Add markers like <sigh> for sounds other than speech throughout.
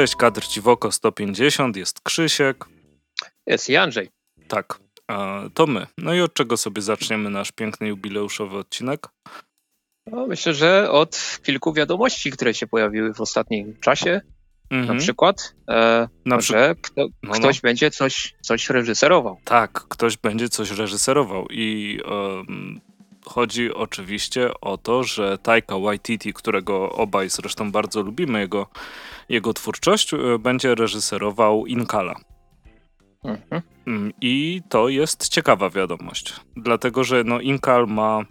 Cześć, kadr Ciwoko 150, jest Krzysiek. Jest i Andrzej. Tak, to my. No i od czego sobie zaczniemy nasz piękny jubileuszowy odcinek? No, myślę, że od kilku wiadomości, które się pojawiły w ostatnim czasie. Mhm. Na przykład, e, na przy... że kto, no, ktoś no. będzie coś, coś reżyserował. Tak, ktoś będzie coś reżyserował i um, chodzi oczywiście o to, że Taika Waititi, którego obaj zresztą bardzo lubimy, jego, jego twórczość, e, będzie reżyserował Inkala. Mhm. Mm, I to jest ciekawa wiadomość, dlatego że no Inkal ma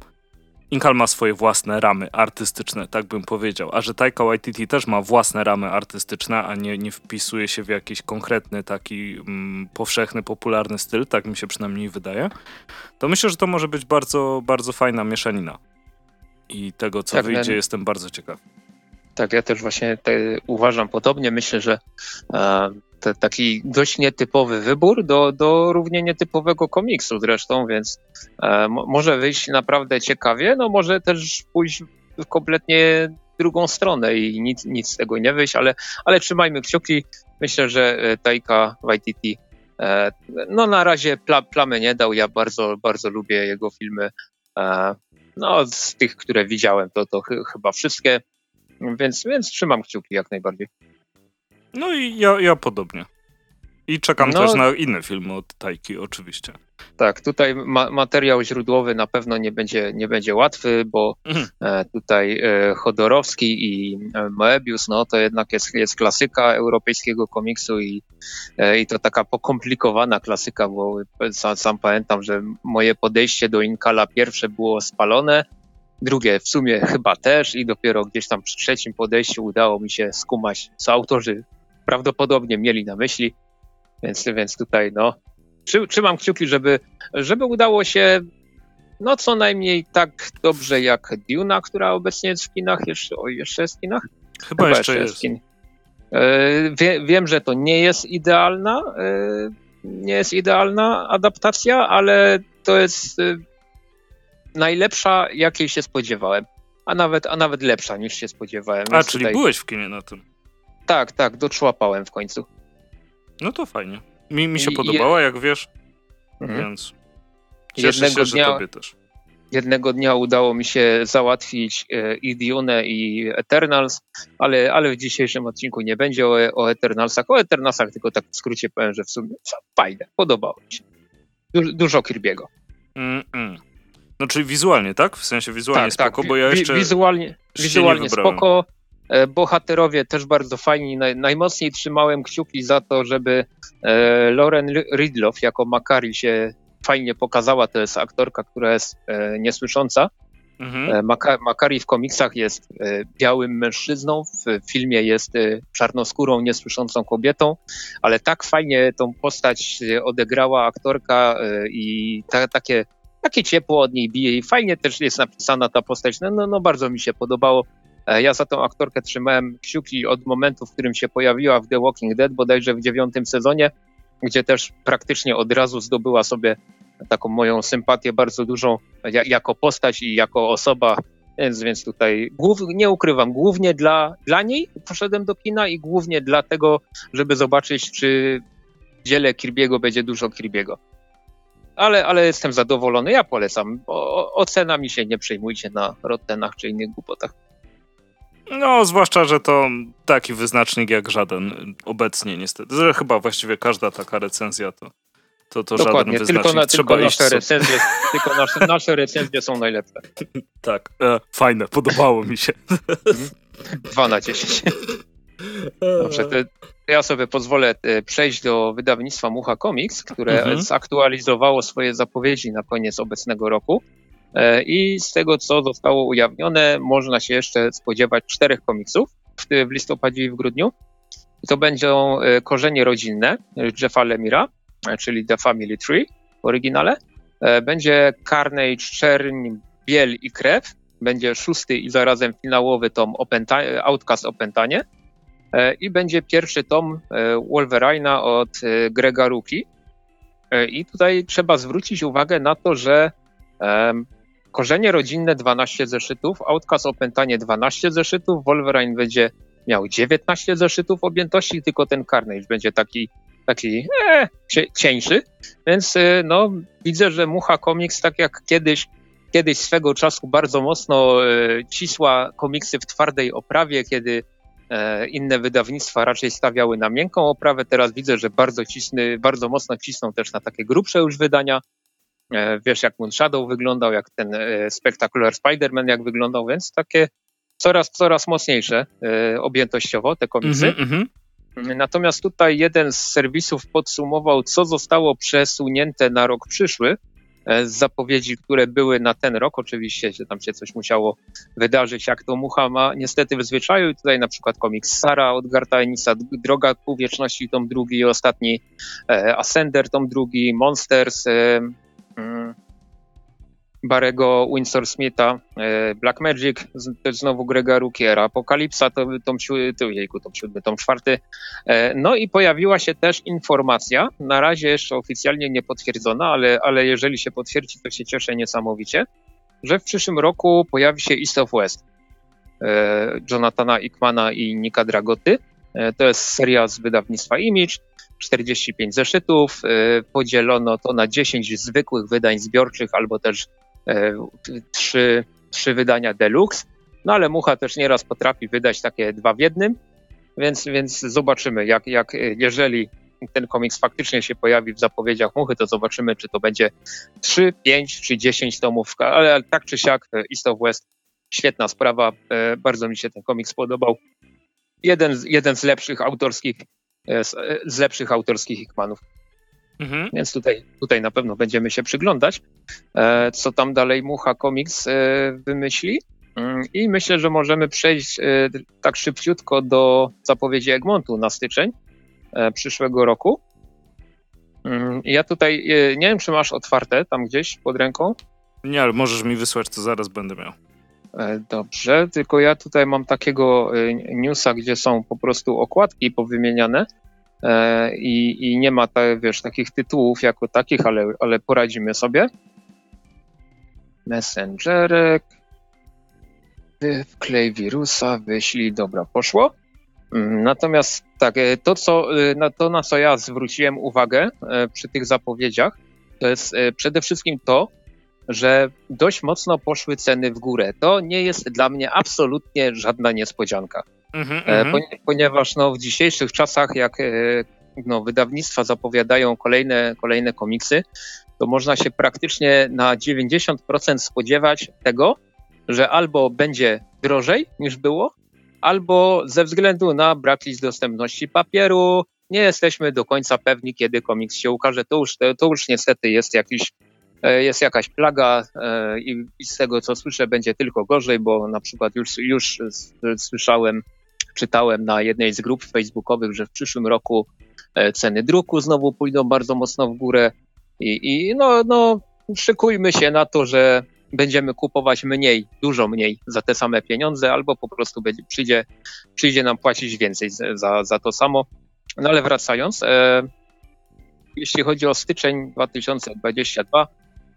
Inkal ma swoje własne ramy artystyczne, tak bym powiedział. A że Taika Waititi też ma własne ramy artystyczne, a nie, nie wpisuje się w jakiś konkretny, taki mm, powszechny, popularny styl, tak mi się przynajmniej wydaje, to myślę, że to może być bardzo, bardzo fajna mieszanina. I tego, co tak, wyjdzie, jestem bardzo ciekaw. Tak, ja też właśnie uważam podobnie. Myślę, że e, te, taki dość nietypowy wybór do, do równie nietypowego komiksu zresztą, więc e, może wyjść naprawdę ciekawie, no może też pójść w kompletnie drugą stronę i nic, nic z tego nie wyjść, ale, ale trzymajmy kciuki. Myślę, że e, Taika Waititi no na razie pla, plamy nie dał. Ja bardzo, bardzo lubię jego filmy. No z tych, które widziałem, to, to ch chyba wszystkie, więc, więc trzymam kciuki jak najbardziej. No i ja, ja podobnie. I czekam no, też na inne filmy od Tajki, oczywiście. Tak, tutaj ma materiał źródłowy na pewno nie będzie, nie będzie łatwy, bo mhm. e, tutaj e, Chodorowski i e, Moebius, no to jednak jest, jest klasyka europejskiego komiksu i, e, i to taka pokomplikowana klasyka, bo sam, sam pamiętam, że moje podejście do Inkala pierwsze było spalone, drugie w sumie chyba też i dopiero gdzieś tam przy trzecim podejściu udało mi się skumać, co autorzy prawdopodobnie mieli na myśli, więc, więc tutaj no, trzymam kciuki, żeby, żeby udało się no co najmniej tak dobrze jak Duna, która obecnie jest w kinach, jeszcze, o, jeszcze jest w kinach? Chyba, Chyba jeszcze, jest. jest e, wie, wiem, że to nie jest idealna, e, nie jest idealna adaptacja, ale to jest e, najlepsza, jakiej się spodziewałem. A nawet, a nawet lepsza niż się spodziewałem. A, czyli tutaj... byłeś w kinie na tym? Tak, tak, doczłapałem w końcu. No to fajnie. Mi, mi się I, podobała, je... jak wiesz, mhm. więc cieszę jednego się, dnia, że tobie też. Jednego dnia udało mi się załatwić e, i Dune i Eternals, ale, ale w dzisiejszym odcinku nie będzie o, o Eternalsach. O Eternalsach tylko tak w skrócie powiem, że w sumie fajne, podobało mi się. Du dużo Kirby'ego. Mm -mm. No czyli wizualnie, tak? W sensie wizualnie tak, spoko, tak. bo ja jeszcze wizualnie, wizualnie spoko. E, bohaterowie też bardzo fajni. Najmocniej trzymałem kciuki za to, żeby e, Lauren Ridloff jako Makari się fajnie pokazała. To jest aktorka, która jest e, niesłysząca. Mhm. Makari w komiksach jest białym mężczyzną, w filmie jest czarnoskórą, niesłyszącą kobietą, ale tak fajnie tą postać odegrała aktorka i ta, takie, takie ciepło od niej bije i fajnie też jest napisana ta postać. No, no, no bardzo mi się podobało. E, ja za tą aktorkę trzymałem kciuki od momentu, w którym się pojawiła w The Walking Dead, bodajże w dziewiątym sezonie, gdzie też praktycznie od razu zdobyła sobie taką moją sympatię bardzo dużą jako postać i jako osoba, więc, więc tutaj głów, nie ukrywam, głównie dla, dla niej poszedłem do kina i głównie dlatego, żeby zobaczyć, czy w dziele Kirby'ego będzie dużo Kirby'ego. Ale, ale jestem zadowolony, ja polecam. O, ocenami się nie przejmujcie na Rottenach czy innych głupotach. No, zwłaszcza, że to taki wyznacznik jak żaden obecnie niestety. Że chyba właściwie każda taka recenzja to, to, to żaden wyznacznik. Tylko, na, Trzeba tylko nasze, recenzje, <laughs> tylko nasze, nasze recenzje są najlepsze. <laughs> tak, e, fajne, podobało mi się. Mhm. Dwa na dziesięć. <laughs> Dobrze, to ja sobie pozwolę e, przejść do wydawnictwa Mucha Comics, które mhm. zaktualizowało swoje zapowiedzi na koniec obecnego roku. E, I z tego, co zostało ujawnione, można się jeszcze spodziewać czterech komiksów w, listopadzie i w grudniu. To będą e, korzenie rodzinne Jeffa Lemira, czyli The Family Tree w oryginale. Będzie Carnage, Czerń, Biel i Krew. Będzie szósty i zarazem finałowy tom Opęta- Outcast Opętanie. I będzie pierwszy tom Wolverina od Grega Ruki. I tutaj trzeba zwrócić uwagę na to, że Korzenie rodzinne 12 zeszytów, Outcast Opętanie 12 zeszytów, Wolverine będzie miał 19 zeszytów objętości, tylko ten Carnage będzie taki, taki e, cieńszy, więc e, no, widzę, że Mucha Comics, tak jak kiedyś, kiedyś swego czasu bardzo mocno e, cisła komiksy w twardej oprawie, kiedy e, inne wydawnictwa raczej stawiały na miękką oprawę. Teraz widzę, że bardzo, cisny, bardzo mocno cisną też na takie grubsze już wydania. E, wiesz, jak Moon Shadow wyglądał, jak ten e, Spectacular Spider-Man jak wyglądał, więc takie coraz, coraz mocniejsze e, objętościowo te komiksy. Mm -hmm, Natomiast tutaj jeden z serwisów podsumował, co zostało przesunięte na rok przyszły z zapowiedzi, które były na ten rok. Oczywiście, że tam się coś musiało wydarzyć, jak to mucha ma niestety w zwyczaju. Tutaj na przykład komiks Sara od Garta Enisa, Droga ku wieczności, tom drugi i ostatni, Ascender, tom drugi, Monsters, Mm. Barego Winsor Smitha, e, Black Magic, to znowu Grega Rukiera, Apokalipsa, to tom, to, jejku, tom siódmy, tom czwarty. E, no i pojawiła się też informacja, na razie jeszcze oficjalnie nie potwierdzona, ale, ale jeżeli się potwierdzi, to się cieszę niesamowicie, że w przyszłym roku pojawi się East of West e, Jonathana Ickmana i Nika Dragoty. To jest seria z wydawnictwa Image. 45 zeszytów, podzielono to na 10 zwykłych wydań zbiorczych albo też 3, e, 3 wydania deluxe. No ale Mucha też nieraz potrafi wydać takie dwa w jednym, więc, więc zobaczymy, jak, jak jeżeli ten komiks faktycznie się pojawi w zapowiedziach Muchy, to zobaczymy, czy to będzie 3, 5 czy 10 tomów, ale tak czy siak e, East of West, świetna sprawa, e, bardzo mi się ten komiks podobał. Jeden, jeden z lepszych autorskich E, z, e, lepszych autorskich Hickmanów. Mhm. Więc tutaj, tutaj na pewno będziemy się przyglądać, e, co tam dalej Mucha Comics wymyśli. Mm, I myślę, że możemy przejść tak szybciutko do zapowiedzi Egmontu na styczeń przyszłego roku. Mm, ja tutaj nie wiem, czy masz otwarte tam gdzieś pod ręką. Nie, ale możesz mi wysłać, to zaraz będę miał. E, dobrze, tylko ja tutaj mam takiego e, newsa, gdzie są po prostu okładki powymieniane e, i, i nie ma ta, wiesz, takich tytułów jako takich, ale, ale poradzimy sobie. Messengerek, wklej wirusa, wyślij, dobra, poszło. Mm, natomiast tak, to, co, na to, na co ja zwróciłem uwagę przy tych zapowiedziach, to jest przede wszystkim to, że dość mocno poszły ceny w górę. To nie jest dla mnie absolutnie żadna niespodzianka. Mm-hmm, mm-hmm. Ponieważ no, w dzisiejszych czasach, jak e, no, wydawnictwa zapowiadają kolejne, kolejne komiksy, to można się praktycznie na 90% spodziewać tego, że albo będzie drożej niż było, albo ze względu na brak list dostępności papieru, nie jesteśmy do końca pewni, kiedy komiks się ukaże. To już, to już niestety jest jakiś E, jest jakaś plaga e, i, z tego co słyszę będzie tylko gorzej, bo na przykład już, już słyszałem, czytałem na jednej z grup facebookowych, że w przyszłym roku e, ceny druku znowu pójdą bardzo mocno w górę i, i no, no szykujmy się na to, że będziemy kupować mniej, dużo mniej za te same pieniądze, albo po prostu będzie, przyjdzie, przyjdzie nam płacić więcej za, za to samo. No ale wracając, e, jeśli chodzi o styczeń 2022,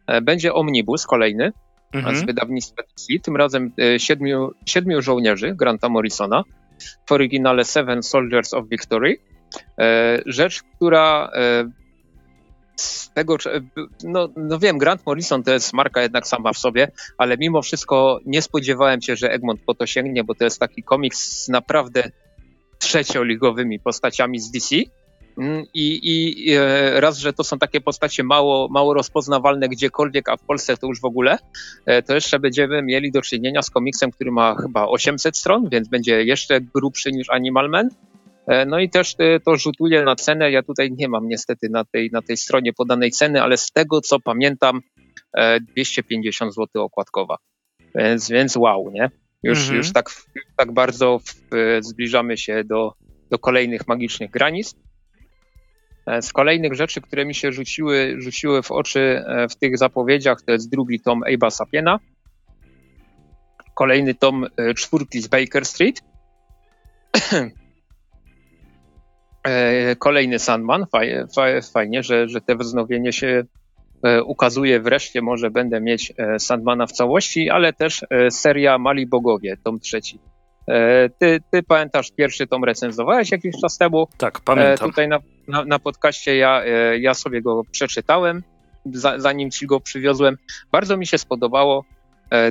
E, będzie omnibus kolejny mhm. z wydawnictwa DC, tym razem e, siedmiu, siedmiu żołnierzy Granta Morrisona w oryginale Seven Soldiers of Victory. E, rzecz, która z tego, no, no wiem, Grant Morrison to jest marka jednak sama w sobie, ale mimo wszystko nie spodziewałem się, że Egmont po to sięgnie, bo to jest taki komiks z naprawdę trzecioligowymi postaciami z DC Mm, I, I, e, raz, że to są takie postacie mało, mało rozpoznawalne gdziekolwiek, a w Polsce to już w ogóle, e, to jeszcze będziemy mieli do czynienia z komiksem, który ma chyba 800 stron, więc będzie jeszcze grubszy niż Animal Man. E, no i też to rzutuje na cenę. Ja tutaj nie mam niestety na tej, na tej stronie podanej ceny, ale z tego co pamiętam, 250 zł okładkowa. Więc, więc wow, nie? Już, mhm. już tak, tak bardzo w, zbliżamy się do, do kolejnych magicznych granic. E, z kolejnych rzeczy, które mi się rzuciły, rzuciły w oczy e, w tych zapowiedziach, to jest drugi tom Abe'a Sapiena, kolejny tom e, czwórki z Baker Street, <clears throat> kolejny Sandman, fajnie, że, że te wznowienie się ukazuje wreszcie, może będę mieć Sandmana w całości, ale też seria Mali Bogowie, tom trzeci. E, ty, ty pamiętasz, pierwszy tom recenzowałeś jakiś czas temu. Tak, pamiętam. Tutaj na, na, na podcaście ja, ja sobie go przeczytałem, zanim ci go przywiozłem. Bardzo mi się spodobało.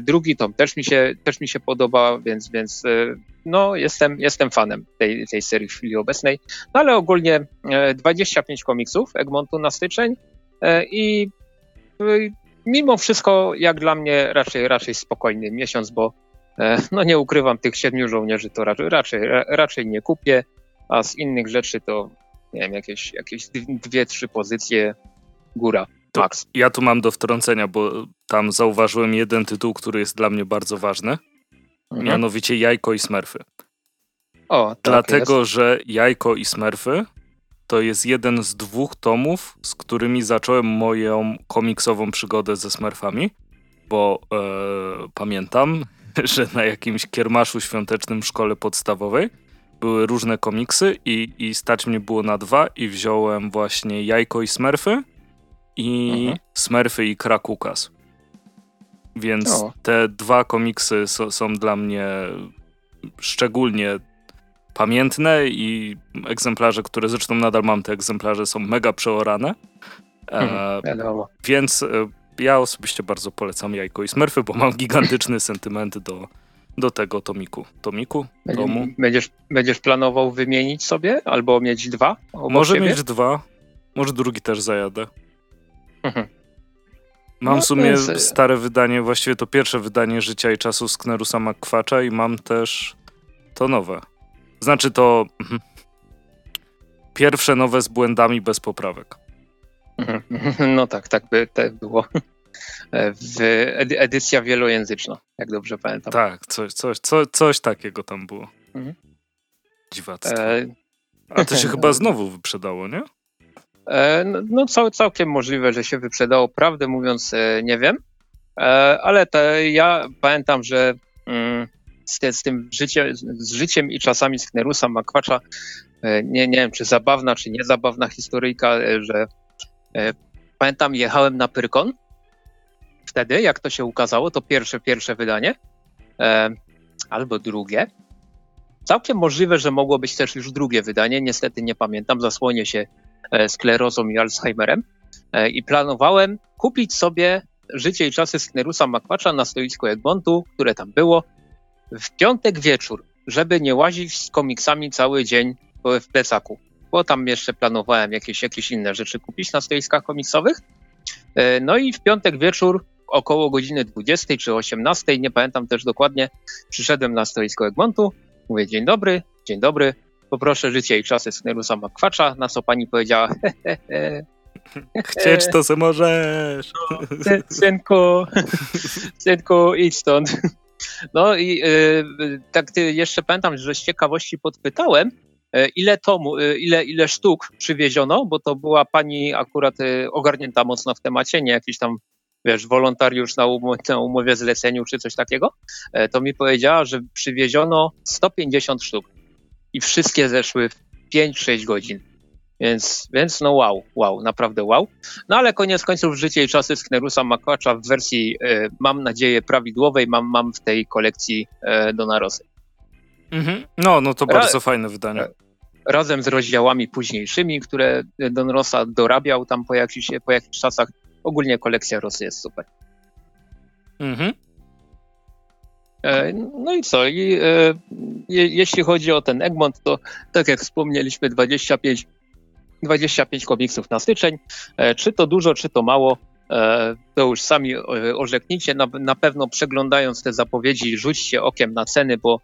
Drugi tom też mi się, też mi się podoba, więc, więc no, jestem, jestem fanem tej, tej serii w chwili obecnej. No ale ogólnie 25 komiksów Egmontu na styczeń i mimo wszystko, jak dla mnie, raczej, raczej spokojny miesiąc, bo e, no nie ukrywam, tych siedmiu żołnierzy to raczej, raczej, raczej nie kupię, a z innych rzeczy to nie wiem, jakieś, jakieś dwie, trzy pozycje góra. Max. ja tu mam do wtrącenia, bo tam zauważyłem jeden tytuł, który jest dla mnie bardzo ważny, mhm. mianowicie Jajko i Smurfy. O, tak Dlatego, jest. że Jajko i Smurfy to jest jeden z dwóch tomów, z którymi zacząłem moją komiksową przygodę ze Smurfami, bo e, pamiętam, <laughs> że na jakimś kiermaszu świątecznym w szkole podstawowej były różne komiksy i, i stać mnie było na dwa i wziąłem właśnie Jajko i Smurfy i mhm. Smurfy i Krakukas. Więc o. te dwa komiksy so, są dla mnie szczególnie pamiętne i egzemplarze, które zresztą nadal mam, te egzemplarze są mega przeorane. E, mhm, więc e, ja osobiście bardzo polecam Jajko i Smurfy, bo mam gigantyczny <laughs> sentyment do, do tego tomiku. Tomiku? Tomu. Będziesz, będziesz planował wymienić sobie albo mieć dwa? Może siebie? mieć dwa, może drugi też zajadę. Mhm. Mam no, w sumie jest... stare wydanie, właściwie to pierwsze wydanie Życia i Czasu Sknerusa McQuacza i mam też to nowe. Znaczy to mhm. pierwsze nowe z błędami bez poprawek. Mhm. <laughs> No tak, tak, by, tak było. <laughs> W edycja wielojęzyczna, jak dobrze pamiętam. Tak, coś, coś, coś, coś takiego tam było. Mhm. Dziwactwo. E... A to się <laughs> chyba znowu wyprzedało, nie? E, no, no cał, całkiem możliwe, że się wyprzedało. Prawdę mówiąc, e, nie wiem. E, ale ja pamiętam, że mm, z, z tym życiem, z życiem i czasami Sknerusa Makwacza, e, nie, nie wiem czy zabawna, czy niezabawna historyjka, że pamiętam jechałem na Pyrkon, wtedy jak to się ukazało, to pierwsze, pierwsze wydanie, albo drugie. Całkiem możliwe, że mogło być też już drugie wydanie, niestety nie pamiętam, zasłonię się sklerozą i Alzheimerem i planowałem kupić sobie Życie i czasy Sknerusa Makwacza na stoisku Egmontu, które tam było, w piątek wieczór, żeby nie łazić z komiksami cały dzień w plecaku, bo tam jeszcze planowałem jakieś, jakieś inne rzeczy kupić na stoiskach komiksowych. E, no i w piątek wieczór około godziny 20 czy 18, nie pamiętam też dokładnie, przyszedłem na stoisko Egmontu, mówię dzień dobry, dzień dobry, poproszę życie i czasy Sknerusa Makwacza, na co pani powiedziała he, he, he. Chcieć to se możesz. No, synku, synku, idź stąd. No i y, tak jeszcze pamiętam, że z ciekawości podpytałem, y, ile tomu, y, ile, ile sztuk przywieziono, bo to była pani akurat ogarnięta mocno w temacie, nie jakiś tam wiesz, wolontariusz na, um na umowie zleceniu czy coś takiego, e, to mi powiedziała, że przywieziono 150 sztuk i wszystkie zeszły w 5-6 godzin. Więc, więc no wow, wow, naprawdę wow. No ale koniec końców życie i czasy Sknerusa Makłacza w wersji, e, mam nadzieję, prawidłowej mam, mam w tej kolekcji e, Donarosy. Mhm. No, no to bardzo Ra fajne wydanie. E, razem z rozdziałami późniejszymi, które Don Rosa dorabiał tam po jakichś, po jakichś czasach. Ogólnie kolekcja Rosy jest super. Mhm. E, no i co? I, e, je, jeśli chodzi o ten Egmont, to tak jak wspomnieliśmy, 25 25 komiksów na styczeń. E, czy to dużo, czy to mało, to już sami orzeknijcie. Na, na pewno przeglądając te zapowiedzi, rzućcie okiem na ceny, bo,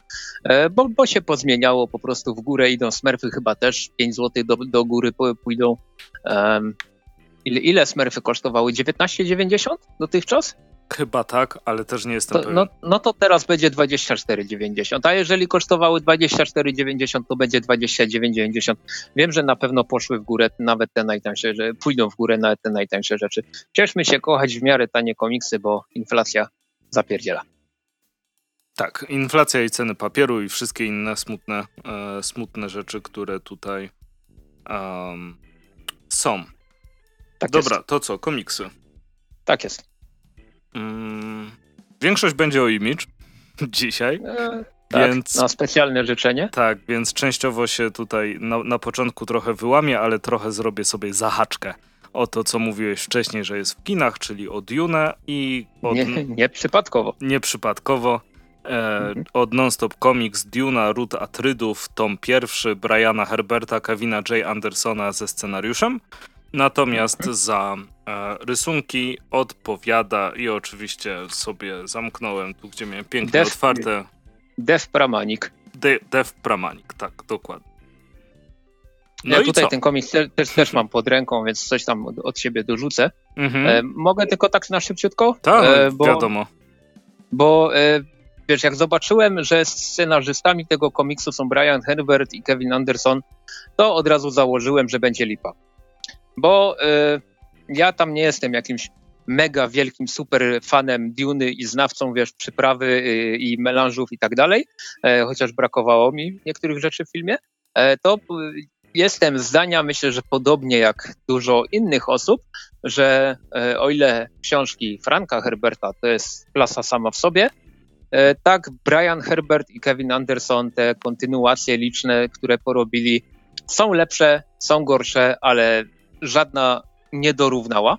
bo, bo się pozmieniało po prostu w górę. Idą smerfy chyba też 5 zł do, do góry pójdą. Ile, ile smerfy kosztowały? 19,90 dotychczas? Chyba tak, ale też nie jestem to, pewien. No, no to teraz będzie 24,90, a jeżeli kosztowały 24,90, to będzie 29,90. Wiem, że na pewno poszły w górę nawet te najtańsze, że pójdą w górę nawet te najtańsze rzeczy. Cieszmy się kochać w miarę tanie komiksy, bo inflacja zapierdziela. Tak, inflacja i ceny papieru i wszystkie inne smutne, e, smutne rzeczy, które tutaj um, są. Tak Dobra, jest. to co, komiksy? Tak jest. Mm, większość będzie o image <laughs> dzisiaj. E, Tak, więc, na specjalne życzenie. Tak, więc częściowo się tutaj na, na początku trochę wyłamię, ale trochę zrobię sobie zahaczkę o to, co mówiłeś wcześniej, że jest w kinach, czyli o Dune i od... Nie, nie przypadkowo. Nie przypadkowo. E, mhm. Od Nonstop Comics, Duna, Ród Atrydów, tom pierwszy, Briana Herberta, Kevina J. Andersona ze scenariuszem. Natomiast za e, rysunki odpowiada i oczywiście sobie zamknąłem tu, gdzie miałem pięknie Def, otwarte. Dev Pramanik. De, Dev Pramanik, tak, dokładnie. No ja tutaj co? ten komiks też, też mam pod ręką, więc coś tam od, od siebie dorzucę. Mhm. E, mogę tylko tak na szybciutko? Tak, e, bo, wiadomo. Bo e, wiesz, jak zobaczyłem, że scenarzystami tego komiksu są Brian Herbert i Kevin Anderson, to od razu założyłem, że będzie lipa. Bo e, ja tam nie jestem jakimś mega wielkim super fanem Duny i znawcą, wiesz, przyprawy y, i melanżów i tak dalej, e, chociaż brakowało mi niektórych rzeczy w filmie, e, to jestem zdania, myślę, że podobnie jak dużo innych osób, że e, o ile książki Franka Herberta to jest klasa sama w sobie, tak Brian Herbert i Kevin Anderson, te kontynuacje liczne, które porobili, są lepsze, są gorsze, ale żadna nie dorównała.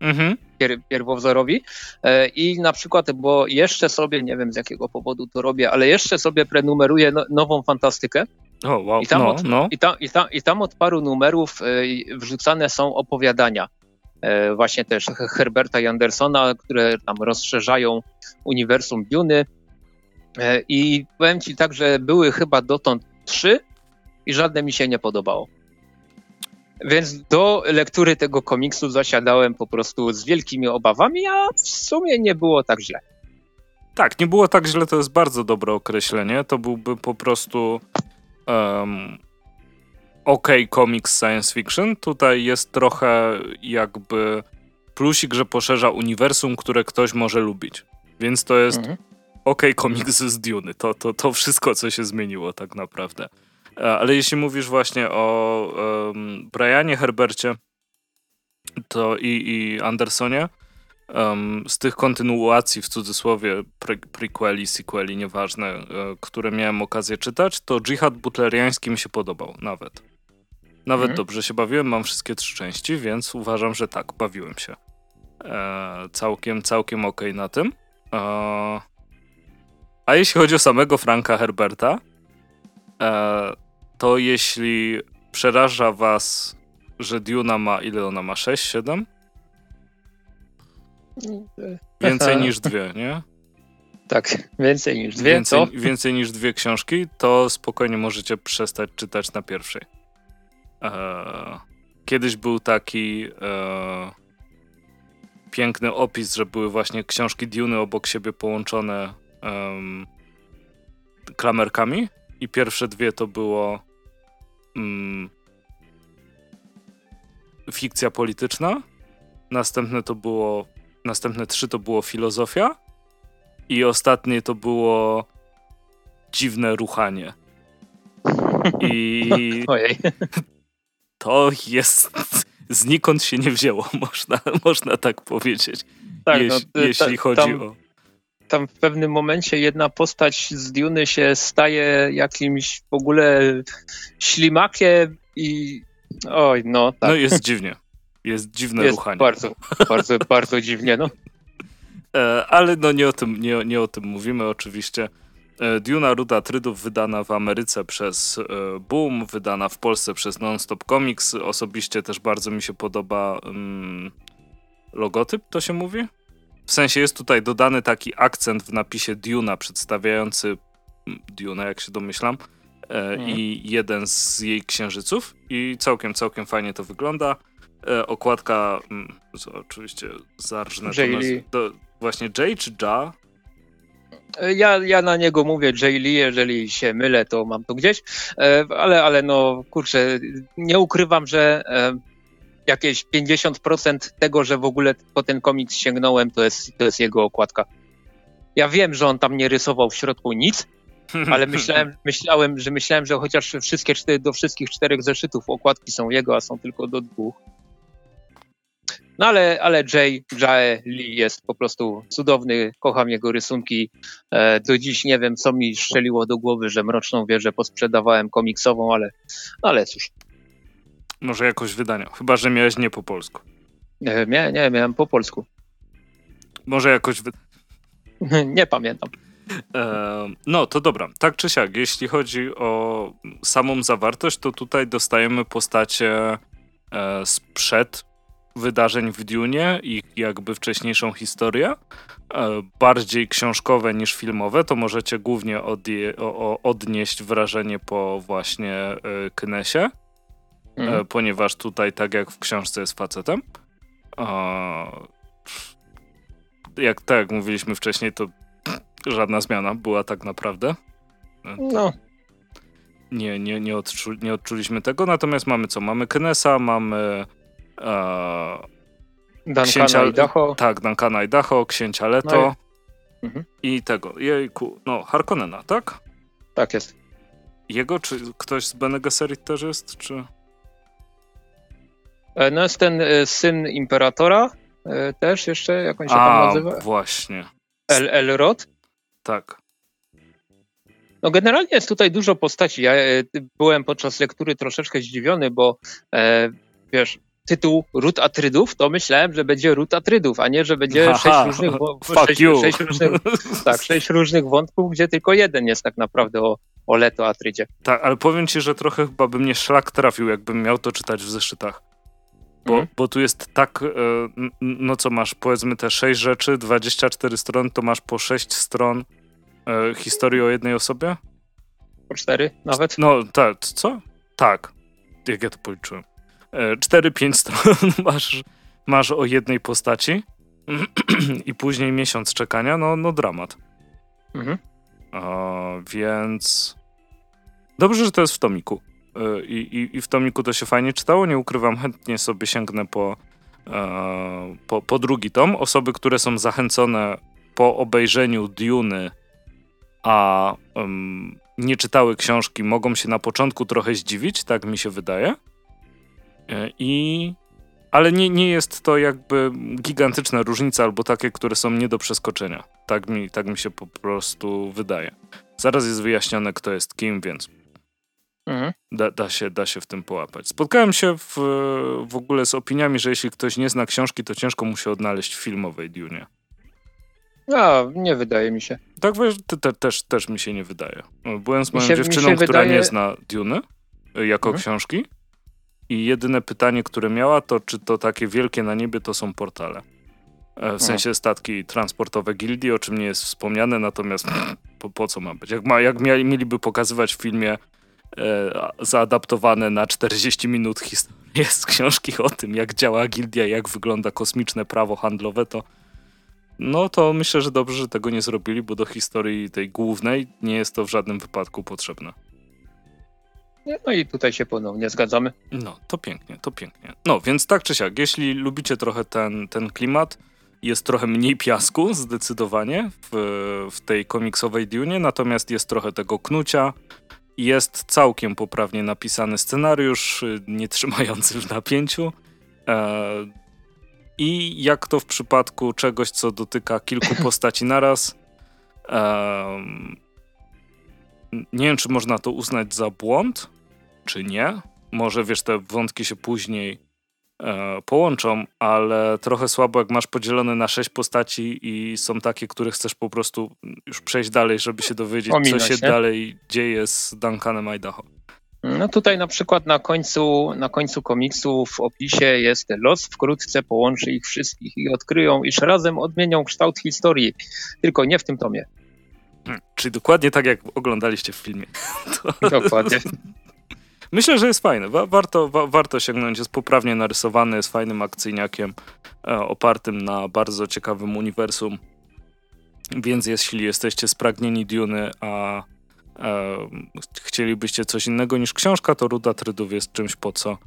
Mhm pier, pierwowzorowi e, i na przykład, bo jeszcze sobie, nie wiem z jakiego powodu to robię, ale jeszcze sobie prenumeruję no, nową fantastykę. Oh, wow. I, tam no, od, no. i, tam, i, tam, I tam od paru numerów e, wrzucane są opowiadania e, właśnie też Herberta i Andersona, które tam rozszerzają uniwersum Duny. I powiem ci tak, że były chyba dotąd trzy i żadne mi się nie podobało. Więc do lektury tego komiksu zasiadałem po prostu z wielkimi obawami, a w sumie nie było tak źle. Tak, nie było tak źle, to jest bardzo dobre określenie. To byłby po prostu um, ok komiks science fiction. Tutaj jest trochę jakby plusik, że poszerza uniwersum, które ktoś może lubić. Więc to jest mhm. ok komiks z Duny. To, to, to wszystko, co się zmieniło tak naprawdę. Ale jeśli mówisz właśnie o um, Brianie Herbercie to i, i Andersonie, um, z tych kontynuacji w cudzysłowie pre, prequeli, sequeli, nieważne, e, które miałem okazję czytać, to Dżihad Butleriański mi się podobał nawet. Nawet mhm. dobrze się bawiłem, mam wszystkie trzy części, więc uważam, że tak, bawiłem się. E, całkiem, całkiem okej okay na tym. E, a jeśli chodzi o samego Franka Herberta, e, to jeśli przeraża was, że Duna ma, ile ona ma? 6, 7? Więcej niż dwie, nie? Tak, więcej niż dwie. Więcej, to? więcej niż dwie książki, to spokojnie możecie przestać czytać na pierwszej. Eee, kiedyś był taki eee, piękny opis, że były właśnie książki Duny obok siebie połączone klamerkami i pierwsze dwie to było mm, fikcja polityczna, następne to było, następne trzy to było filozofia i ostatnie to było dziwne ruchanie. I <laughs> Ojej. to jest znikąd się nie wzięło, <laughs> można, można tak powiedzieć. Tak, no, jeśli chodzi tam, o tam w pewnym momencie jedna postać z Duny się staje jakimś w ogóle ślimakiem i oj, no tak. No jest dziwnie. Jest dziwne jest ruchanie. Bardzo, bardzo, bardzo dziwnie, no. <laughs> E, ale no nie o tym, nie, nie o tym mówimy oczywiście. E, Duna Ruda Trydów wydana w Ameryce przez e, Boom, wydana w Polsce przez Nonstop Comics. Osobiście też bardzo mi się podoba mm, logotyp, to się mówi? W sensie jest tutaj dodany taki akcent w napisie Duna przedstawiający Duna, jak się domyślam, e, mhm. i jeden z jej księżyców i całkiem, całkiem fajnie to wygląda. E, okładka, mm, co, oczywiście zarżnę to Właśnie Jay czy Ja? E, ja, ja na niego mówię Jay Lee, jeżeli się mylę, to mam to gdzieś, e, ale, ale no kurczę, nie ukrywam, że e, jakieś 50% tego, że w ogóle po ten komiks sięgnąłem, to jest, to jest jego okładka. Ja wiem, że on tam nie rysował w środku nic, <laughs> ale myślałem, myślałem, że myślałem, że chociaż wszystkie cztery, do wszystkich czterech zeszytów okładki są jego, a są tylko do dwóch. No ale, ale Jay, Jae Lee jest po prostu cudowny, kocham jego rysunki. E, do dziś nie wiem, co mi strzeliło do głowy, że Mroczną Wieżę posprzedawałem komiksową, ale, ale cóż. Może jakoś wydania, chyba że miałeś nie po polsku. Nie, nie, nie miałem po polsku. Może jakoś wydania. <laughs> nie pamiętam. E, no to dobra, tak czy siak, jeśli chodzi o samą zawartość, to tutaj dostajemy postacie e, sprzed wydarzeń w Dune i jakby wcześniejszą historię, e, bardziej książkowe niż filmowe, to możecie głównie odnieść wrażenie po właśnie Knesie, mhm. ponieważ tutaj, tak jak w książce jest facetem, jak tak jak mówiliśmy wcześniej, to żadna zmiana była tak naprawdę. No. Nie, nie, nie, odczu, nie odczuliśmy tego, natomiast mamy co? Mamy Knesa, mamy e, Duncana księcia, Idaho. Tak, Duncana Idaho, księcia Leto no i... Mhm. i tego, jejku, no Harkonnena, tak? Tak jest. Jego, czy ktoś z Bene Gesserit też jest, czy... E, no jest ten e, syn Imperatora, e, też jeszcze, jak on się A, tam nazywa? właśnie. El Elrod? Tak. No generalnie jest tutaj dużo postaci. Ja byłem podczas lektury troszeczkę zdziwiony, bo e, wiesz, tytuł Ród Atrydów, to myślałem, że będzie Ród Atrydów, a nie, że będzie Aha, sześć różnych, <laughs> sześć, sześć, różnych, <laughs> tak, sześć różnych wątków, gdzie tylko jeden jest tak naprawdę o, o Leto Atrydzie. Tak, ale powiem ci, że trochę chyba by mnie szlak trafił, jakbym miał to czytać w zeszytach. Bo, mhm. bo tu jest tak, e, no co masz, powiedzmy te sześć rzeczy, 24 strony, to masz po sześć stron e, historii o jednej osobie? Po cztery nawet? No tak, co? Tak, jak ja to policzyłem. E, cztery, pięć stron <laughs> masz, masz o jednej postaci <clears throat> i później miesiąc czekania, no, no dramat. Mhm. E, więc dobrze, że to jest w tomiku. I, i, I w tomiku to się fajnie czytało. Nie ukrywam, chętnie sobie sięgnę po, e, po, po drugi tom. Osoby, które są zachęcone po obejrzeniu Duny, a um, nie czytały książki, mogą się na początku trochę zdziwić, tak mi się wydaje. E, I ale nie, nie jest to jakby gigantyczna różnica albo takie, które są nie do przeskoczenia. Tak mi, tak mi się po prostu wydaje. Zaraz jest wyjaśnione, kto jest kim, więc Mhm. Da, da, się, da się w tym połapać. Spotkałem się w, w ogóle z opiniami, że jeśli ktoś nie zna książki, to ciężko mu się odnaleźć w filmowej Dune. A, nie wydaje mi się. Tak, wiesz, te, te, też, też mi się nie wydaje. Byłem z moją się, dziewczyną, która wydaje... nie zna Dune y, jako mhm. książki i jedyne pytanie, które miała, to czy to takie wielkie na niebie to są portale. E, w sensie statki transportowe gildii, o czym nie jest wspomniane, natomiast <clears throat> po, po co ma być? Jak, ma, jak mieliby pokazywać w filmie E, zaadaptowane na 40 minut historię z książki o tym, jak działa gildia, jak wygląda kosmiczne prawo handlowe, to no to myślę, że dobrze, że tego nie zrobili, bo do historii tej głównej nie jest to w żadnym wypadku potrzebne. No i tutaj się ponownie zgadzamy. No, to pięknie, to pięknie. No, więc tak czy siak, jeśli lubicie trochę ten, ten klimat, jest trochę mniej piasku zdecydowanie w, w tej komiksowej Dune, natomiast jest trochę tego knucia, jest całkiem poprawnie napisany scenariusz, y, nie trzymający w napięciu. E, I jak to w przypadku czegoś, co dotyka kilku <laughs> postaci naraz, e, nie wiem, czy można to uznać za błąd, czy nie. Może wiesz, te wątki się później połączą, ale trochę słabo, jak masz podzielone na sześć postaci i są takie, które chcesz po prostu już przejść dalej, żeby się dowiedzieć, Ominąć, co się nie? dalej dzieje z Duncanem Idaho. No tutaj na przykład na końcu, na końcu komiksu w opisie jest los wkrótce połączy ich wszystkich i odkryją, iż razem odmienią kształt historii, tylko nie w tym tomie. Hmm, czyli dokładnie tak, jak oglądaliście w filmie. <laughs> To... Dokładnie. <laughs> Myślę, że jest fajny. warto, wa warto sięgnąć. Jest poprawnie narysowany, jest fajnym akcyjniakiem e, opartym na bardzo ciekawym uniwersum. Więc jeśli jesteście spragnieni Duny, a e, chcielibyście coś innego niż książka, to Ruda Trydów jest czymś po co,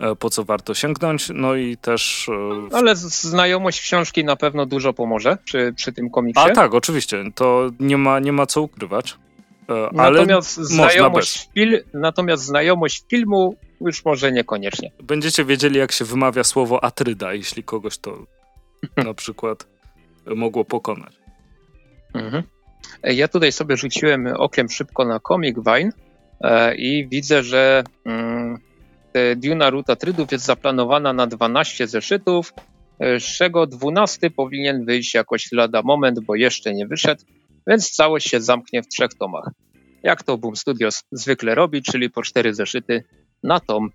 e, po co warto sięgnąć. No i też. E, Ale znajomość książki na pewno dużo pomoże przy, przy tym komiksie. A tak, oczywiście. To nie ma, nie ma co ukrywać. E, ale natomiast, znajomość fil, natomiast znajomość filmu już może niekoniecznie. Będziecie wiedzieli, jak się wymawia słowo Atryda, jeśli kogoś to na przykład mogło pokonać. Mhm. Ja tutaj sobie rzuciłem okiem szybko na Comic Vine e, i widzę, że mm, Duna Ruta Trydów jest zaplanowana na 12 zeszytów, e, z czego 12 powinien wyjść jakoś lada moment, bo jeszcze nie wyszedł, więc całość się zamknie w trzech tomach. Jak to Boom Studios zwykle robi, czyli po cztery zeszyty na tom.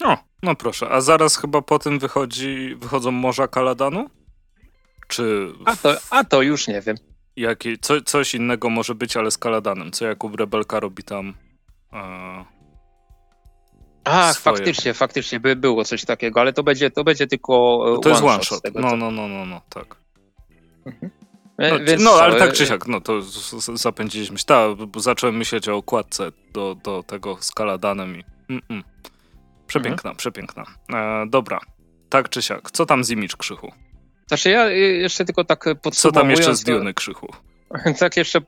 No, no proszę, a zaraz chyba po tym wychodzi, wychodzą Morza Kaladanu? Czy... A to, a to już nie wiem. Jakie, co, coś innego może być, ale z Kaladanem. Co Jakub Rebelka robi tam... E... Ach, swoje. faktycznie, faktycznie by było coś takiego, ale to będzie, to będzie tylko e, To jest one shot. Tego, no, no, no, no, no, tak. Mhm. No, Więc, no, ale tak czy siak, no to zapędziliśmy się. Tak, zacząłem myśleć o okładce do, do tego z Kaladanem i... Mm -mm. Przepiękna, mhm. przepiękna. E, dobra, tak czy siak. Co tam z Image Krzychu? Znaczy ja jeszcze tylko tak podsumowując... Co tam jeszcze z Duny Krzychu? <laughs> Tak jeszcze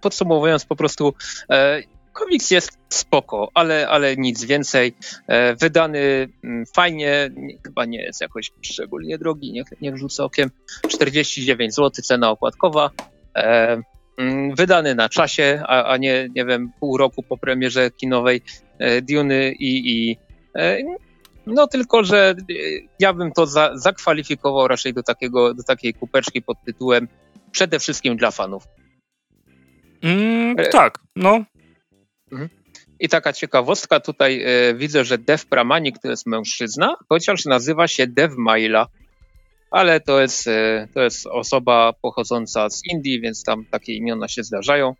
podsumowując po prostu... E, komiks jest spoko, ale, ale nic więcej. E, wydany mm, fajnie, chyba nie jest jakoś szczególnie drogi, niech, niech rzucę okiem. 49 zł cena okładkowa. E, mm, wydany na czasie, a, a nie, nie wiem, pół roku po premierze kinowej e, Duny i, i no tylko, że ja bym to za, zakwalifikował raczej do, takiego, do takiej kupeczki pod tytułem przede wszystkim dla fanów. Mm, tak, no. Mhm. I taka ciekawostka, tutaj e, widzę, że Dev Pramani, to jest mężczyzna, chociaż nazywa się Dev Maila, ale to jest, e, to jest osoba pochodząca z Indii, więc tam takie imiona się zdarzają.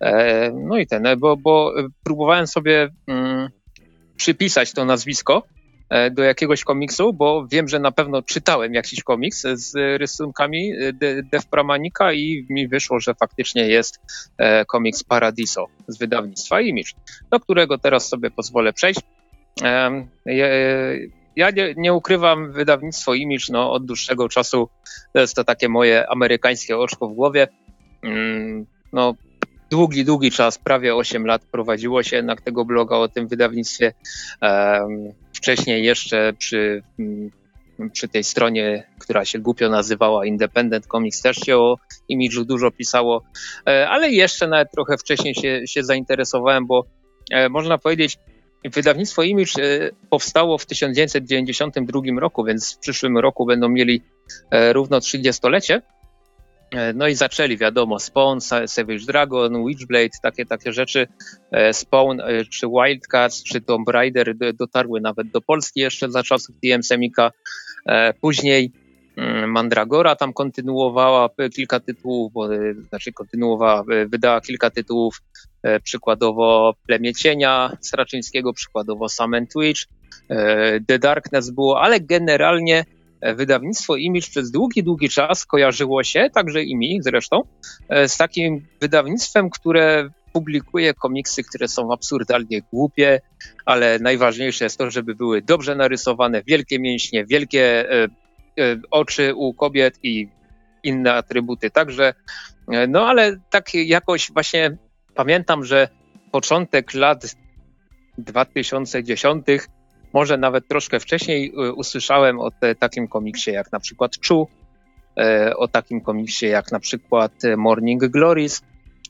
E, no i ten, bo, bo próbowałem sobie mm, przypisać to nazwisko, do jakiegoś komiksu, bo wiem, że na pewno czytałem jakiś komiks z rysunkami e, Dev Pramanika i mi wyszło, że faktycznie jest e, komiks Paradiso z wydawnictwa Image, do którego teraz sobie pozwolę przejść. Ja nie, nie, ukrywam, wydawnictwo Image no, od dłuższego czasu to jest to takie moje amerykańskie oczko w głowie. Mm, no, długi, długi czas, prawie 8 lat prowadziło się jednak tego bloga o tym wydawnictwie. Wcześniej jeszcze przy, mm, przy tej stronie, która się głupio nazywała Independent Comics też się o imidżu dużo pisało, e, ale jeszcze nawet trochę wcześniej się, się zainteresowałem, bo e, można powiedzieć, wydawnictwo Image e, powstało w 1992 roku, więc w przyszłym roku będą mieli równo 30-lecie. E, no i zaczęli, wiadomo, Spawn, Savage Dragon, Witchblade, takie, takie rzeczy. E, Spawn e, czy Wildcats, czy Tomb Raider dotarły nawet do Polski jeszcze za czasów TM Semika. Później mm, Mandragora tam kontynuowała kilka tytułów, bo, znaczy kontynuowała, wydała kilka tytułów, przykładowo Plemię Cienia Straczyńskiego, przykładowo Sam Twitch, The Darkness było, ale generalnie wydawnictwo Image przez długi, długi czas kojarzyło się, także i mi zresztą, e, z takim wydawnictwem, które publikuje komiksy, które są absurdalnie głupie, ale najważniejsze jest to, żeby były dobrze narysowane, wielkie mięśnie, wielkie e, oczy u kobiet i inne atrybuty. Także, no ale tak jakoś właśnie pamiętam, że początek lat 2010 może nawet troszkę wcześniej y, usłyszałem o te, takim komiksie jak na przykład Chu, e, o takim komiksie jak na przykład Morning Glories,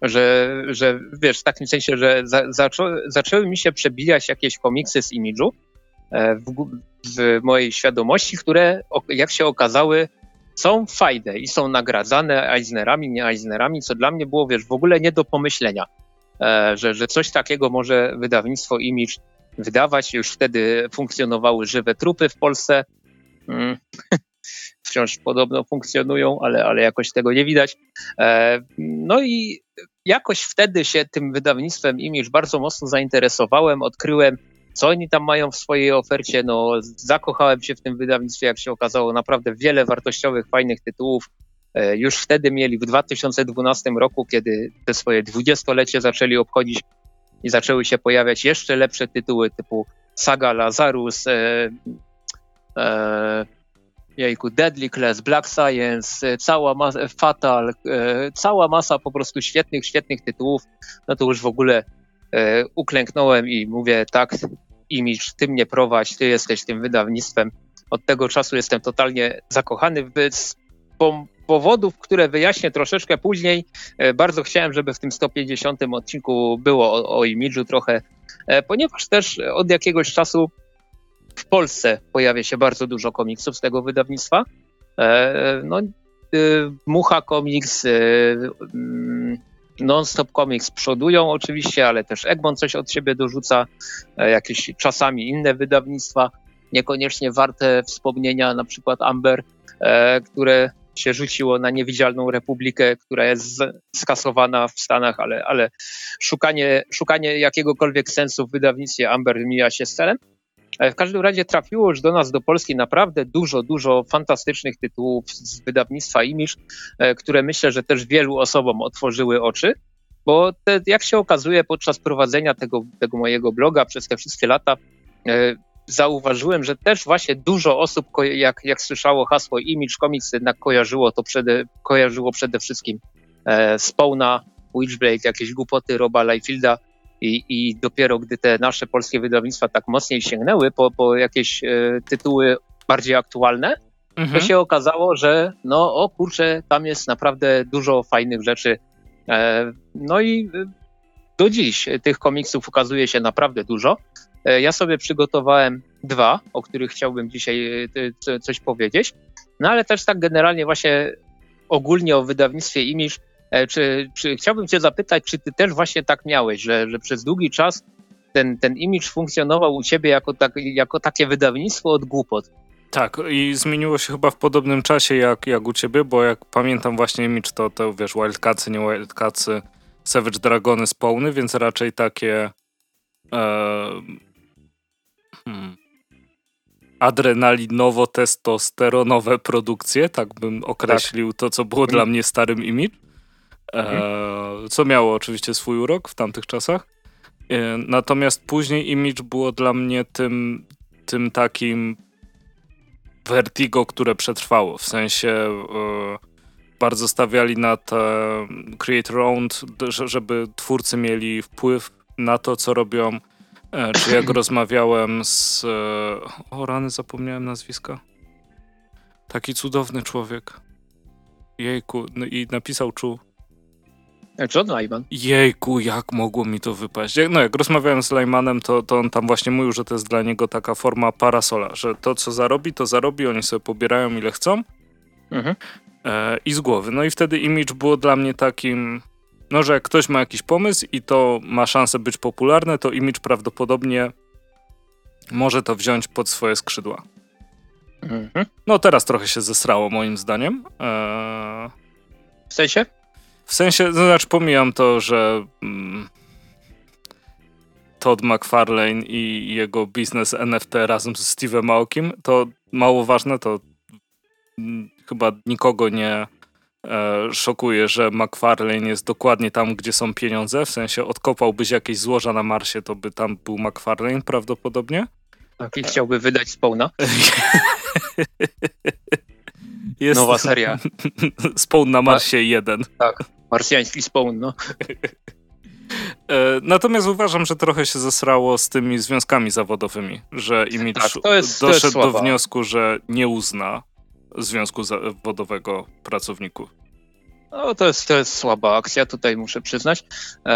że, że wiesz, w takim sensie, że za, zaczą, zaczęły mi się przebijać jakieś komiksy z imidżu e, w, w mojej świadomości, które jak się okazały są fajne i są nagradzane Eisnerami, nie Eisnerami, co dla mnie było, wiesz, w ogóle nie do pomyślenia, e, że, że coś takiego może wydawnictwo Image wydawać. Już wtedy funkcjonowały żywe trupy w Polsce. Mm. <laughs> Wciąż podobno funkcjonują, ale, ale jakoś tego nie widać. E, no i jakoś wtedy się tym wydawnictwem Image bardzo mocno zainteresowałem, odkryłem, co oni tam mają w swojej ofercie. No, zakochałem się w tym wydawnictwie, jak się okazało, naprawdę wiele wartościowych, fajnych tytułów. E, już wtedy mieli w 2012 roku, kiedy te swoje dwudziestolecie zaczęli obchodzić, i zaczęły się pojawiać jeszcze lepsze tytuły typu Saga Lazarus, e, e, jejku, Deadly Class, Black Science, cała masa, Fatal, e, cała masa po prostu świetnych, świetnych tytułów, no to już w ogóle e, uklęknąłem i mówię tak, Image, ty mnie prowadź, ty jesteś tym wydawnictwem. Od tego czasu jestem totalnie zakochany w powodów, które wyjaśnię troszeczkę później. E, bardzo chciałem, żeby w tym 150 odcinku było o, o imidżu trochę, e, ponieważ też od jakiegoś czasu w Polsce pojawia się bardzo dużo komiksów z tego wydawnictwa. E, no, Mucha Comics, mm, Non-Stop Comics przodują oczywiście, ale też Egmont coś od siebie dorzuca, jakieś czasami inne wydawnictwa, niekoniecznie warte wspomnienia, na przykład Amber, które się rzuciło na niewidzialną republikę, która jest skasowana w Stanach, ale, ale szukanie, szukanie jakiegokolwiek sensu w wydawnictwie Amber mija się z celem. W każdym razie trafiło już do nas, do Polski, naprawdę dużo, dużo fantastycznych tytułów z wydawnictwa Image, e, które myślę, że też wielu osobom otworzyły oczy, bo te, jak się okazuje podczas prowadzenia tego, tego mojego bloga przez te wszystkie lata, e, zauważyłem, że też właśnie dużo osób, jak, jak słyszało hasło Image Comics, jednak kojarzyło to przede, kojarzyło przede wszystkim e, Spawna, Witchblade, jakieś głupoty Roba Liefilda i, i dopiero gdy te nasze polskie wydawnictwa tak mocniej sięgnęły po, po jakieś e, tytuły bardziej aktualne, mhm. to się okazało, że no o kurczę, tam jest naprawdę dużo fajnych rzeczy. E, no i e, do dziś tych komiksów ukazuje się naprawdę dużo. E, ja sobie przygotowałem dwa, o których chciałbym dzisiaj e, coś powiedzieć. No ale też tak generalnie właśnie ogólnie o wydawnictwie Image, e, czy, czy chciałbym cię zapytać, czy ty też właśnie tak miałeś, że, że przez długi czas ten, ten image funkcjonował u ciebie jako, tak, jako takie wydawnictwo od głupot? Tak, i zmieniło się chyba w podobnym czasie jak, jak u ciebie, bo jak pamiętam właśnie image, to, to wiesz, Wildcatsy, nie Wildcatsy, Savage Dragony, Spawny, więc raczej takie hmm, adrenalinowo-testosteronowe produkcje, tak bym określił tak. to, co było dla mnie starym image. E, mhm. co miało oczywiście swój urok w tamtych czasach. E, natomiast później image było dla mnie tym, tym takim vertigo, które przetrwało. W sensie e, bardzo stawiali na te creator owned, żeby twórcy mieli wpływ na to, co robią czy jak rozmawiałem z... E, o rany, zapomniałem nazwiska. Taki cudowny człowiek. Jejku, no i napisał czu. John Lyman. Jejku, jak mogło mi to wypaść. No jak rozmawiałem z Lymanem, to, to on tam właśnie mówił, że to jest dla niego taka forma parasola, że to co zarobi, to zarobi, oni sobie pobierają ile chcą mhm. e, i z głowy. No i wtedy image było dla mnie takim no, że jak ktoś ma jakiś pomysł i to ma szansę być popularne, to image prawdopodobnie może to wziąć pod swoje skrzydła. Mhm. No teraz trochę się zesrało moim zdaniem. Eee... W sensie? W sensie, no, znaczy pomijam to, że mm, Todd McFarlane i jego biznes NFT razem z Steve'em Aokim, to mało ważne, to mm, chyba nikogo nie szokuje, że McFarlane jest dokładnie tam, gdzie są pieniądze, w sensie odkopałbyś jakieś złoża na Marsie, to by tam był McFarlane prawdopodobnie. Tak, i chciałby wydać Spawna. <laughs> Jest Nowa seria. <laughs> Spawn na Marsie 1. Tak, marsjański Spawn, no. <laughs> E, natomiast uważam, że trochę się zesrało z tymi związkami zawodowymi, że image tak, to jest, doszedł to do wniosku, że nie uzna związku zawodowego pracowników. No, to jest, to jest słaba akcja, tutaj muszę przyznać.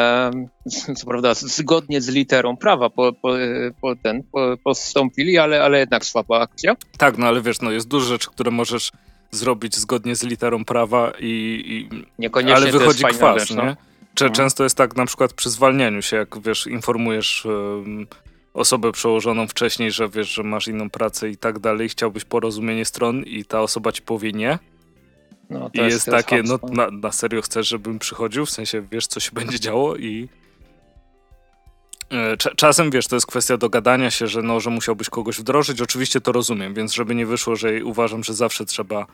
<laughs> co prawda, zgodnie z literą prawa po, po, po ten, po, postąpili, ale, ale jednak słaba akcja. Tak, no ale wiesz, no jest dużo rzeczy, które możesz zrobić zgodnie z literą prawa i. i Niekoniecznie ale wychodzi kwas, rzecz, no. nie? Mhm. Często jest tak na przykład przy zwalnianiu się, jak wiesz, informujesz. Um, osobę przełożoną wcześniej, że wiesz, że masz inną pracę i tak dalej, chciałbyś porozumienie stron i ta osoba ci powie nie. No, I jest, jest takie, no na, na serio chcesz, żebym przychodził, w sensie wiesz, co się <laughs> będzie działo i e, Czasem, wiesz, to jest kwestia dogadania się, że, no, że musiałbyś kogoś wdrożyć. Oczywiście to rozumiem, więc żeby nie wyszło, że uważam, że zawsze trzeba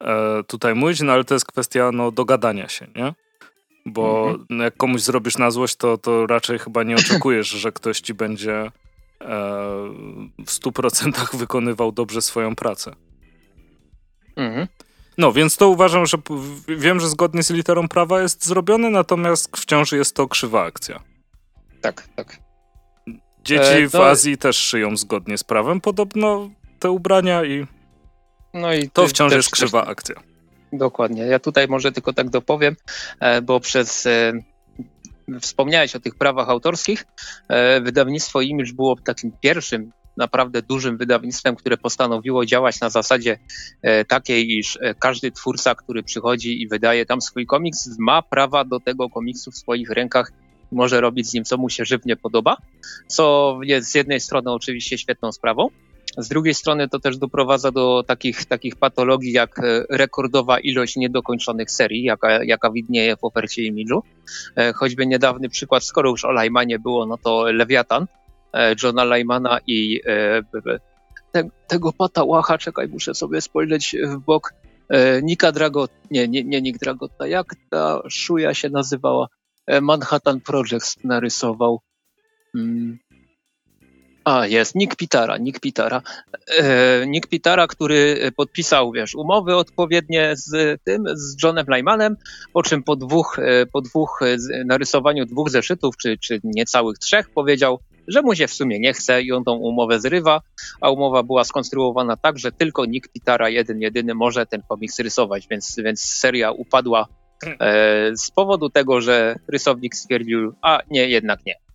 e, tutaj mówić, no ale to jest kwestia no, dogadania się, nie? Bo mhm. jak komuś zrobisz na złość, to, to raczej chyba nie oczekujesz, że ktoś ci będzie w 100% wykonywał dobrze swoją pracę. Mhm. No, więc to uważam, że wiem, że zgodnie z literą prawa jest zrobione, natomiast wciąż jest to krzywa akcja. Tak, tak. Dzieci w no, Azji też szyją zgodnie z prawem podobno te ubrania i, no i to wciąż jest krzywa też, akcja. Dokładnie. Ja tutaj może tylko tak dopowiem, bo przez wspomniałeś o tych prawach autorskich. Wydawnictwo Image było takim pierwszym naprawdę dużym wydawnictwem, które postanowiło działać na zasadzie e, takiej, iż e, każdy twórca, który przychodzi i wydaje tam swój komiks, ma prawa do tego komiksu w swoich rękach może robić z nim, co mu się żywnie podoba, co jest z jednej strony oczywiście świetną sprawą, z drugiej strony to też doprowadza do takich, takich patologii jak e, rekordowa ilość niedokończonych serii, jaka, jaka widnieje w ofercie imidżu. Choćby niedawny przykład, skoro już o Lajmanie było, no to Lewiatan, E, Johna Lymana i e, te, tego Patałacha, czekaj, muszę sobie spojrzeć w bok, e, Nika Dragot, nie, nie, nie Nick Dragotta, jak ta szuja się nazywała? Manhattan Project narysował. Hmm. A, jest, Nick Pitara, Nick Pitara. E, Nick Pitara, który podpisał, wiesz, umowy odpowiednie z tym, z Johnem Lymanem, po czym po dwóch, po dwóch narysowaniu dwóch zeszytów, czy, czy niecałych trzech, powiedział, że mu się w sumie nie chce i on tą umowę zrywa, a umowa była skonstruowana tak, że tylko Nick Pitara jeden, jedyny może ten komiks rysować, więc, więc seria upadła e, z powodu tego, że rysownik stwierdził, a nie, jednak nie.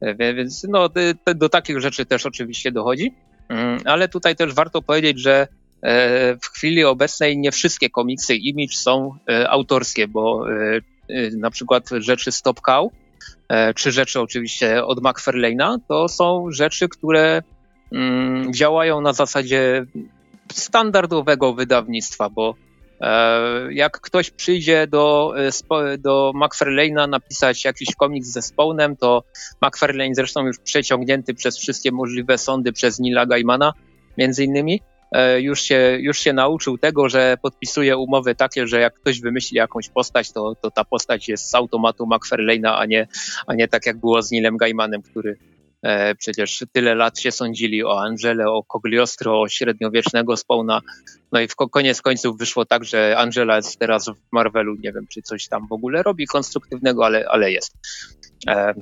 E, więc no, do, takich rzeczy też oczywiście dochodzi, mm, ale tutaj też warto powiedzieć, że e, w chwili obecnej nie wszystkie komiksy Image są e, autorskie, bo na przykład rzeczy Stop Cow E, czy rzeczy oczywiście od McFarlane'a, to są rzeczy, które mm, działają na zasadzie standardowego wydawnictwa, bo e, jak ktoś przyjdzie do, e, do McFarlane'a napisać jakiś komiks ze Spawnem, to McFarlane zresztą już przeciągnięty przez wszystkie możliwe sądy przez Nila Gaimana między innymi, E, już się, już się nauczył tego, że podpisuje umowy takie, że jak ktoś wymyśli jakąś postać, to, to ta postać jest z automatu McFarlane'a, a nie, a nie tak jak było z Nilem Gaimanem, który e, przecież tyle lat się sądzili o Angele, o Cogliostro, o średniowiecznego Spawna. No i w koniec końców wyszło tak, że Angela jest teraz w Marvelu. Nie wiem, czy coś tam w ogóle robi konstruktywnego, ale, ale jest. E,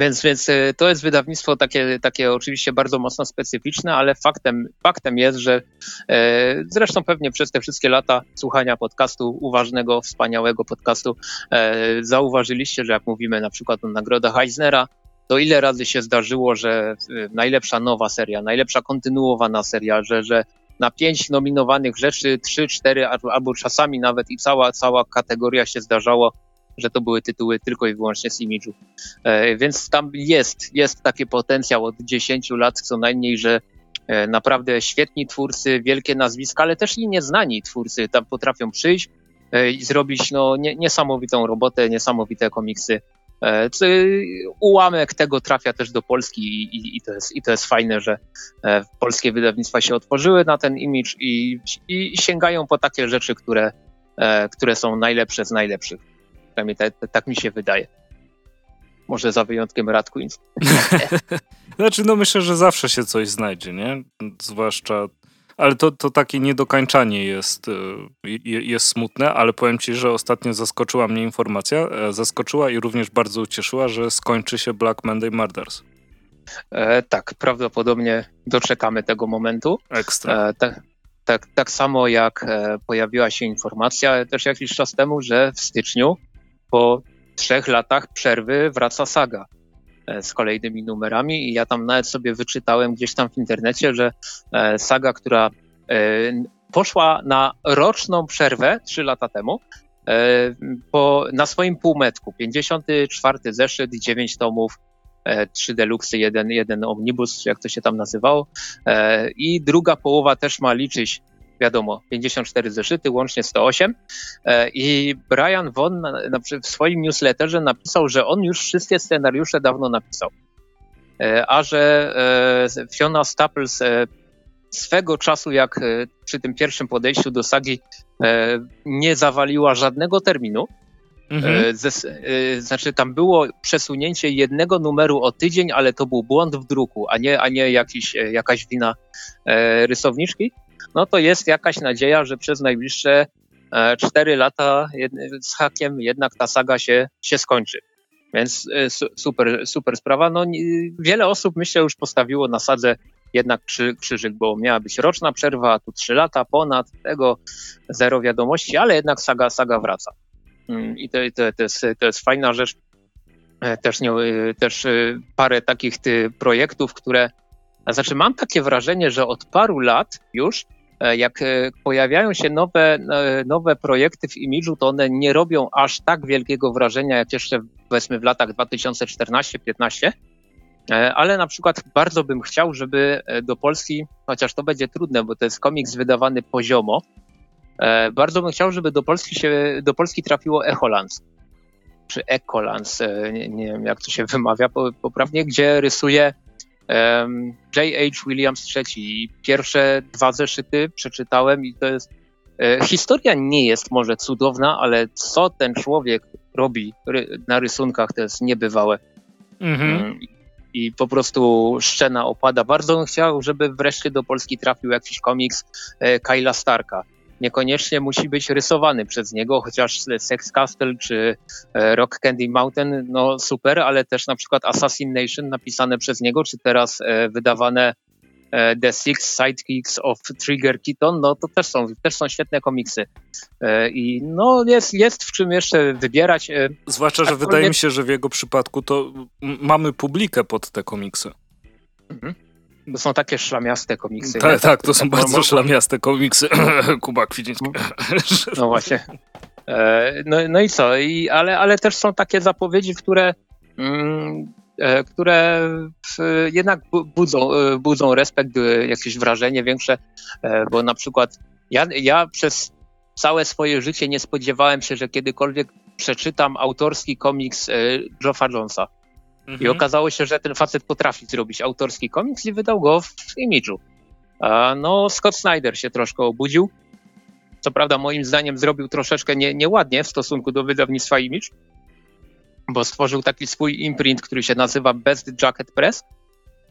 więc, więc y, to jest wydawnictwo takie, takie oczywiście bardzo mocno specyficzne, ale faktem, faktem jest, że e, zresztą pewnie przez te wszystkie lata słuchania podcastu, uważnego, wspaniałego podcastu, e, zauważyliście, że jak mówimy na przykład o nagrodach Eisnera, to ile razy się zdarzyło, że y, najlepsza nowa seria, najlepsza kontynuowana seria, że, że na pięć nominowanych rzeczy, trzy, cztery albo czasami nawet i cała, cała kategoria się zdarzało że to były tytuły tylko i wyłącznie z imidżu. E, więc tam jest, jest taki potencjał od 10 lat co najmniej, że e, naprawdę świetni twórcy, wielkie nazwiska, ale też i nieznani twórcy tam potrafią przyjść e, i zrobić no, niesamowitą robotę, niesamowite komiksy. Ułamek tego trafia też do Polski i, i, i, to, jest, i to jest fajne, że polskie wydawnictwa się otworzyły na ten imidż i, i sięgają po takie rzeczy, które, które są najlepsze z najlepszych. Przynajmniej tak, tak mi się wydaje. Może za wyjątkiem Rat Queens. <laughs> <laughs> znaczy, no myślę, że zawsze się coś znajdzie, nie? Zwłaszcza ale to, to takie niedokańczanie jest, y, jest smutne, ale powiem ci, że ostatnio zaskoczyła mnie informacja, e, zaskoczyła i również bardzo ucieszyła, że skończy się Black Monday Murders. E, tak, prawdopodobnie doczekamy tego momentu. Ekstra. E, tak, tak, tak samo jak e, pojawiła się informacja też jakiś czas temu, że w styczniu po trzech latach przerwy wraca saga e, z kolejnymi numerami i ja tam nawet sobie wyczytałem gdzieś tam w internecie, że e, saga, która e, poszła na roczną przerwę trzy lata temu, po, na swoim półmetku, 54 zeszyt, 9 tomów, 3 deluxe, jeden, jeden omnibus, jak to się tam nazywało i druga połowa też ma liczyć wiadomo, 54 zeszyty, łącznie 108. E, I Brian Von w swoim newsletterze napisał, że on już wszystkie scenariusze dawno napisał. E, a że e, Fiona Staples swego czasu, jak przy tym pierwszym podejściu do sagi, nie zawaliła żadnego terminu, Mhm. znaczy, tam było przesunięcie jednego numeru o tydzień, ale to był błąd w druku, a nie, a nie jakiś, jakaś wina rysowniczki no to jest jakaś nadzieja, że przez najbliższe 4 e, lata z hakiem jednak ta saga się, się skończy. Więc super, super sprawa. No, wiele osób myślę już postawiło na sadze jednak krzy, krzyżyk, bo miała być roczna przerwa, a tu trzy lata ponad tego zero wiadomości, ale jednak saga, saga wraca. Mm, I to, to, to, jest, to jest fajna rzecz. E, też, nie, e, też e, parę takich projektów, które. Znaczy, mam takie wrażenie, że od paru lat już, jak pojawiają się nowe, nowe projekty w imidżu, to one nie robią aż tak wielkiego wrażenia, jak jeszcze powiedzmy w latach 2014-15. Ale na przykład bardzo bym chciał, żeby do Polski, chociaż to będzie trudne, bo to jest komiks wydawany poziomo, bardzo bym chciał, żeby do Polski, się, do Polski trafiło Echolans czy Ecolans, e, nie, nie, wiem jak to się wymawia poprawnie, gdzie rysuje J.H. Williams III. Pierwsze dwa zeszyty przeczytałem i to jest e, Historia nie jest może cudowna, ale co ten człowiek robi na rysunkach, to jest niebywałe. Mhm. Mm, I po prostu szczena opada. Bardzo bym chciał, żeby wreszcie do Polski trafił jakiś komiks e, Kyla Starka niekoniecznie musi być rysowany przez niego, chociaż Sex Castle czy e, Rock Candy Mountain, no super, ale też na przykład Assassination napisane przez niego, czy teraz e, wydawane e, The Six Sidekicks of Trigger Keaton, no to też są, też są świetne komiksy. I no jest, jest w czym jeszcze wybierać. Zwłaszcza, że wydaje mi się, że w jego przypadku to mamy publikę pod te komiksy. Mhm. To są takie szlamiaste komiksy. Tak, tak, to są bardzo szlamiaste komiksy. <laughs> Kuba Kwidziński. <laughs> No właśnie. E, no, no i co? I, ale, ale też są takie zapowiedzi, które, mm, e, które jednak budzą, e, budzą respekt, jakieś wrażenie większe, bo na przykład ja, ja przez całe swoje życie nie spodziewałem się, że kiedykolwiek przeczytam autorski komiks Joffa Jonesa. Mhm. I okazało się, że ten facet potrafi zrobić autorski komiks i wydał go w imidżu. No, Scott Snyder się troszkę obudził. Co prawda, moim zdaniem zrobił troszeczkę nie, nieładnie w stosunku do wydawnictwa Image, bo stworzył taki swój imprint, który się nazywa Best Jacket Press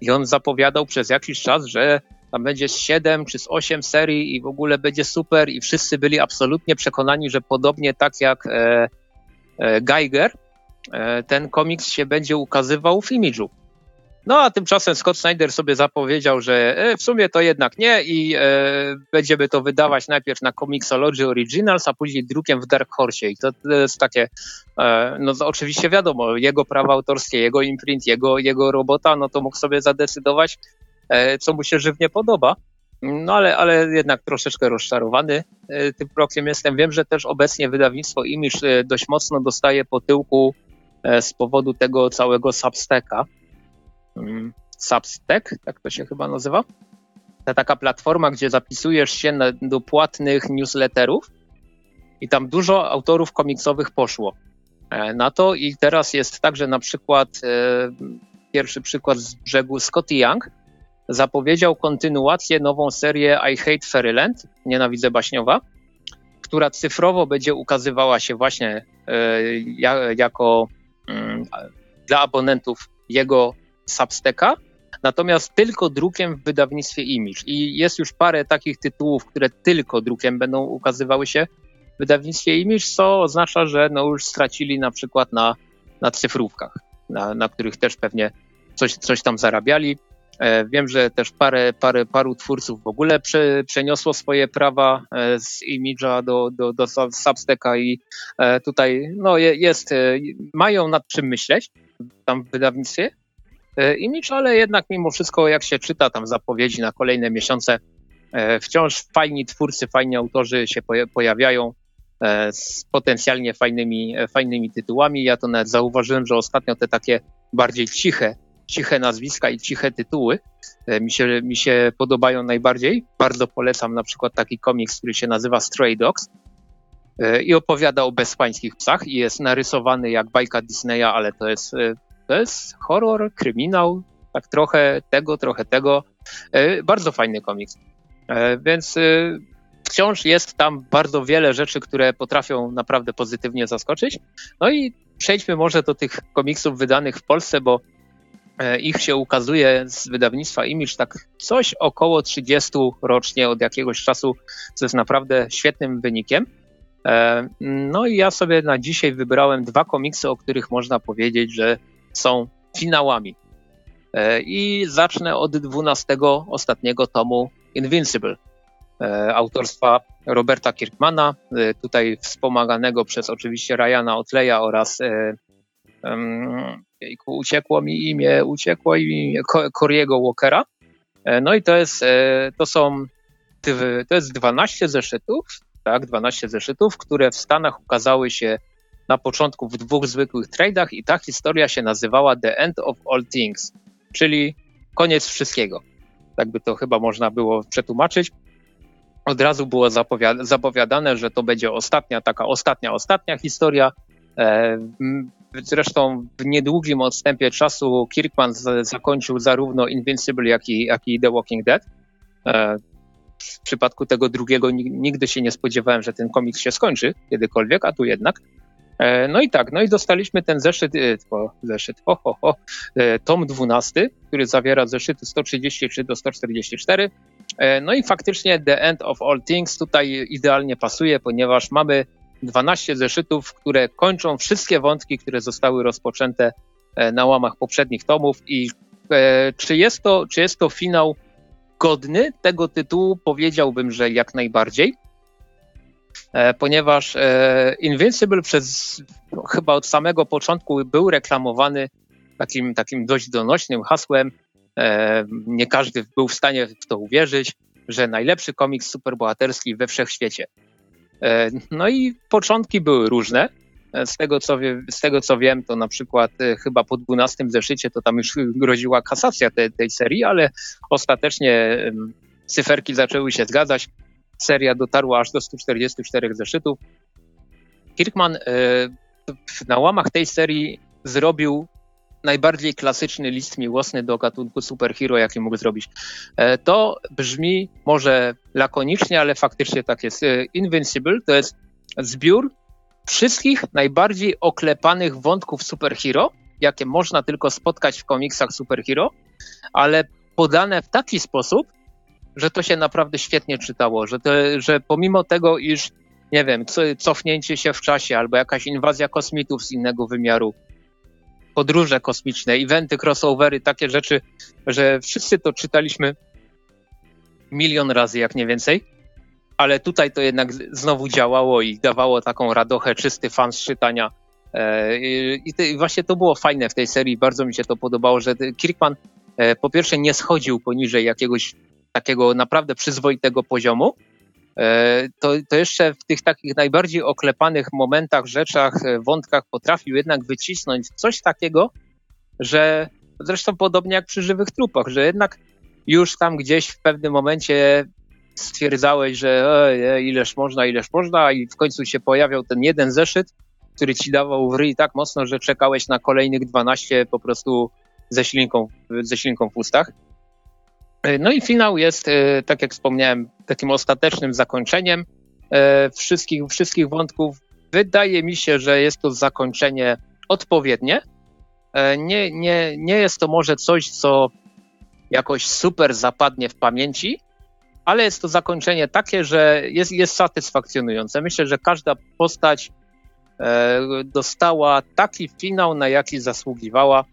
i on zapowiadał przez jakiś czas, że tam będzie z 7 czy z 8 serii i w ogóle będzie super i wszyscy byli absolutnie przekonani, że podobnie tak jak e, e, Geiger, ten komiks się będzie ukazywał w imidżu. No a tymczasem Scott Snyder sobie zapowiedział, że e, w sumie to jednak nie i e, będziemy to wydawać najpierw na Comixology Originals, a później drukiem w Dark Horse. I to, to jest takie, e, no oczywiście wiadomo, jego prawa autorskie, jego imprint, jego, jego robota, no to mógł sobie zadecydować, e, co mu się żywnie podoba. No ale, ale jednak troszeczkę rozczarowany e, tym rokiem jestem. Wiem, że też obecnie wydawnictwo Image dość mocno dostaje po tyłku E, z powodu tego całego Substacka. Mm, Substack, tak to się chyba nazywa. To taka platforma, gdzie zapisujesz się na, do płatnych newsletterów i tam dużo autorów komiksowych poszło e, na to i teraz jest tak, że na przykład e, pierwszy przykład z brzegu Scotty Young zapowiedział kontynuację, nową serię I Hate Fairyland, Nienawidzę Baśniowa, która cyfrowo będzie ukazywała się właśnie jako Mm, dla abonentów jego Substacka, natomiast tylko drukiem w wydawnictwie Image. I jest już parę takich tytułów, które tylko drukiem będą ukazywały się w wydawnictwie Image, co oznacza, że no już stracili na przykład na, na cyfrówkach, na, na których też pewnie coś, coś tam zarabiali. E, wiem, że też parę, parę, paru twórców w ogóle prze, przeniosło swoje prawa e, z Image'a do, do, do Substacka i e, tutaj no, jest, mają nad czym myśleć tam w wydawnictwie Image, ale jednak mimo wszystko jak się czyta tam zapowiedzi na kolejne miesiące, wciąż fajni twórcy, fajni autorzy się pojawiają z potencjalnie fajnymi, fajnymi tytułami. Ja to nawet zauważyłem, że ostatnio te takie bardziej ciche ciche nazwiska i ciche tytuły e, mi się, mi się podobają najbardziej. Bardzo polecam na przykład taki komiks, który się nazywa Stray Dogs e, i opowiada o bezpańskich psach i jest narysowany jak bajka Disneya, ale to jest, e, to jest horror, kryminał, tak trochę tego, trochę tego. Bardzo fajny komiks. Więc wciąż jest tam bardzo wiele rzeczy, które potrafią naprawdę pozytywnie zaskoczyć. No i przejdźmy może do tych komiksów wydanych w Polsce, bo ich się ukazuje z wydawnictwa Image tak coś około 30 rocznie od jakiegoś czasu, co jest naprawdę świetnym wynikiem. No i ja sobie na dzisiaj wybrałem dwa komiksy, o których można powiedzieć, że są finałami. I zacznę od dwunastego, ostatniego tomu Invincible, autorstwa Roberta Kirkmana, tutaj wspomaganego przez oczywiście Ryana Otleya oraz jejku, uciekło mi imię, uciekło mi imię Coriego Walkera. E, no i to jest, e, to są, to jest 12 zeszytów, tak, 12 zeszytów, które w Stanach ukazały się na początku w dwóch zwykłych tradeach i ta historia się nazywała The End of All Things, czyli koniec wszystkiego. Tak by to chyba można było przetłumaczyć. Od razu było zapowiadane, że to będzie ostatnia, taka ostatnia, ostatnia historia. E, Zresztą w niedługim odstępie czasu Kirkman z, zakończył zarówno Invincible, jak i, jak i The Walking Dead. E, w przypadku tego drugiego nigdy się nie spodziewałem, że ten komiks się skończy kiedykolwiek, a tu jednak. E, no i tak, no i dostaliśmy ten zeszyt, o, zeszyt, ho, ho, ho, tom 12, który zawiera zeszyty 133 do 144. No i faktycznie The End of All Things tutaj idealnie pasuje, ponieważ mamy 12 zeszytów, które kończą wszystkie wątki, które zostały rozpoczęte e, na łamach poprzednich tomów. I e, czy jest to, czy jest to finał godny tego tytułu? Powiedziałbym, że jak najbardziej. E, ponieważ Invincible przez no, chyba od samego początku był reklamowany takim, takim dość donośnym hasłem. Nie każdy był w stanie w to uwierzyć, że najlepszy komiks superbohaterski we wszechświecie. E, no i początki były różne. E, z tego, co wie, z tego co wiem, to na przykład e, chyba po 12 zeszycie to tam już groziła kasacja te, tej serii, ale ostatecznie cyferki zaczęły się zgadzać. Seria dotarła aż do 144 zeszytów. Kirkman na łamach tej serii zrobił najbardziej klasyczny list miłosny do gatunku superhero, jaki mógł zrobić. E, to brzmi może lakonicznie, ale faktycznie tak jest. E, Invincible to jest zbiór wszystkich najbardziej oklepanych wątków superhero, jakie można tylko spotkać w komiksach superhero, ale podane w taki sposób, że to się naprawdę świetnie czytało, że, że pomimo tego, iż nie wiem, cofnięcie się w czasie albo jakaś inwazja kosmitów z innego wymiaru, podróże kosmiczne, eventy, crossovery, takie rzeczy, że wszyscy to czytaliśmy milion razy, jak nie więcej. Ale tutaj to jednak znowu działało i dawało taką radochę, czysty fan z czytania. E, I właśnie to było fajne w tej serii, bardzo mi się to podobało, że Kirkman e, po pierwsze nie schodził poniżej jakiegoś takiego naprawdę przyzwoitego poziomu, to, to jeszcze w tych takich najbardziej oklepanych momentach, rzeczach, e, wątkach potrafił jednak wycisnąć coś takiego, że zresztą podobnie jak przy żywych trupach, że jednak już tam gdzieś w pewnym momencie stwierdzałeś, że ej, ileż można, ileż można i w końcu się pojawiał ten jeden zeszyt, który ci dawał w ryj tak mocno, że czekałeś na kolejnych 12 po prostu ze ślinką, ze ślinką w ustach. E, no i finał jest, e, tak jak wspomniałem, takim ostatecznym zakończeniem e, wszystkich, wszystkich wątków. Wydaje mi się, że jest to zakończenie odpowiednie. Nie, nie, nie jest to może coś, co jakoś super zapadnie w pamięci, ale jest to zakończenie takie, że jest, jest satysfakcjonujące. Myślę, że każda postać dostała taki finał, na jaki zasługiwała.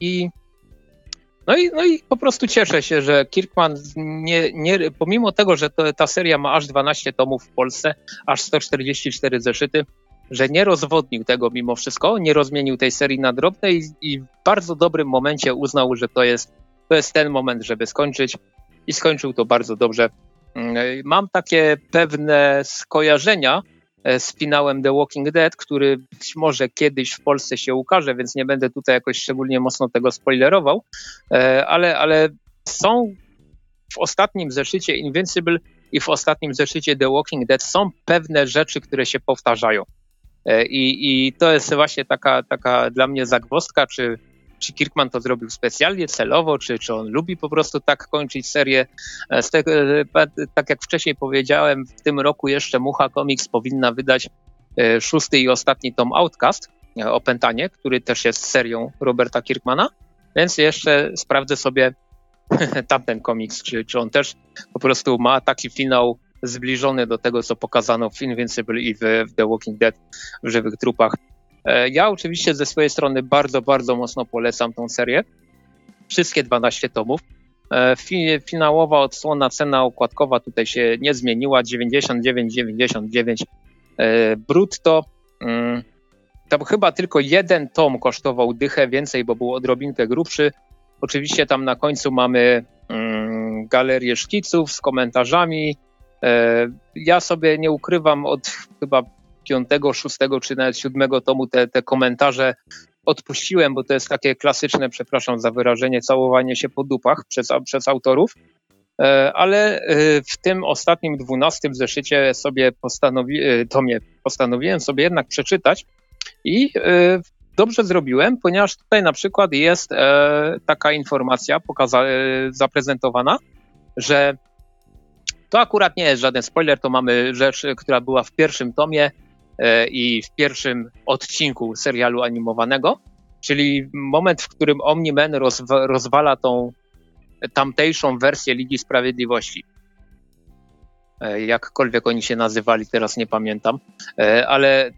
I no i, no i po prostu cieszę się, że Kirkman, nie, nie, pomimo tego, że to, ta seria ma aż 12 tomów w Polsce, aż 144 zeszyty, że nie rozwodnił tego mimo wszystko, nie rozmienił tej serii na drobne i, i w bardzo dobrym momencie uznał, że to jest, to jest ten moment, żeby skończyć i skończył to bardzo dobrze. Mm, mam takie pewne skojarzenia z finałem The Walking Dead, który być może kiedyś w Polsce się ukaże, więc nie będę tutaj jakoś szczególnie mocno tego spoilerował, e, ale, ale są w ostatnim zeszycie Invincible i w ostatnim zeszycie The Walking Dead są pewne rzeczy, które się powtarzają. E, I, i to jest właśnie taka, taka dla mnie zagwozdka, czy czy Kirkman to zrobił specjalnie, celowo, czy, czy on lubi po prostu tak kończyć serię. E, e, tak jak wcześniej powiedziałem, w tym roku jeszcze Mucha Comics powinna wydać e, szósty i ostatni tom Outcast, Opętanie, który też jest serią Roberta Kirkmana, więc jeszcze sprawdzę sobie <laughs> tamten komiks, czy, czy on też po prostu ma taki finał zbliżony do tego, co pokazano w Invincible i w, w The Walking Dead w żywych trupach. E, ja oczywiście ze swojej strony bardzo, bardzo mocno polecam tą serię. Wszystkie 12 tomów. E, finałowa odsłona, cena okładkowa tutaj się nie zmieniła, 99,99 e, brutto. Mm, tam chyba tylko jeden tom kosztował dychę więcej, bo był odrobinkę grubszy. Oczywiście tam na końcu mamy mm, galerię szkiców z komentarzami. Ja sobie nie ukrywam od chyba piątego, szóstego czy nawet siódmego tomu te, te komentarze odpuściłem, bo to jest takie klasyczne, przepraszam za wyrażenie, całowanie się po dupach przez, przez autorów. E, ale e, w tym ostatnim dwunastym zeszycie sobie postanowi, tomie postanowiłem sobie jednak przeczytać i dobrze zrobiłem, ponieważ tutaj na przykład jest taka informacja pokaza- zaprezentowana, że to akurat nie jest żaden spoiler, to mamy rzecz, która była w pierwszym tomie e, i w pierwszym odcinku serialu animowanego, czyli moment, w którym Omni-Man rozwa rozwala tą tamtejszą wersję Ligi Sprawiedliwości. E, jakkolwiek oni się nazywali, teraz nie pamiętam, e, ale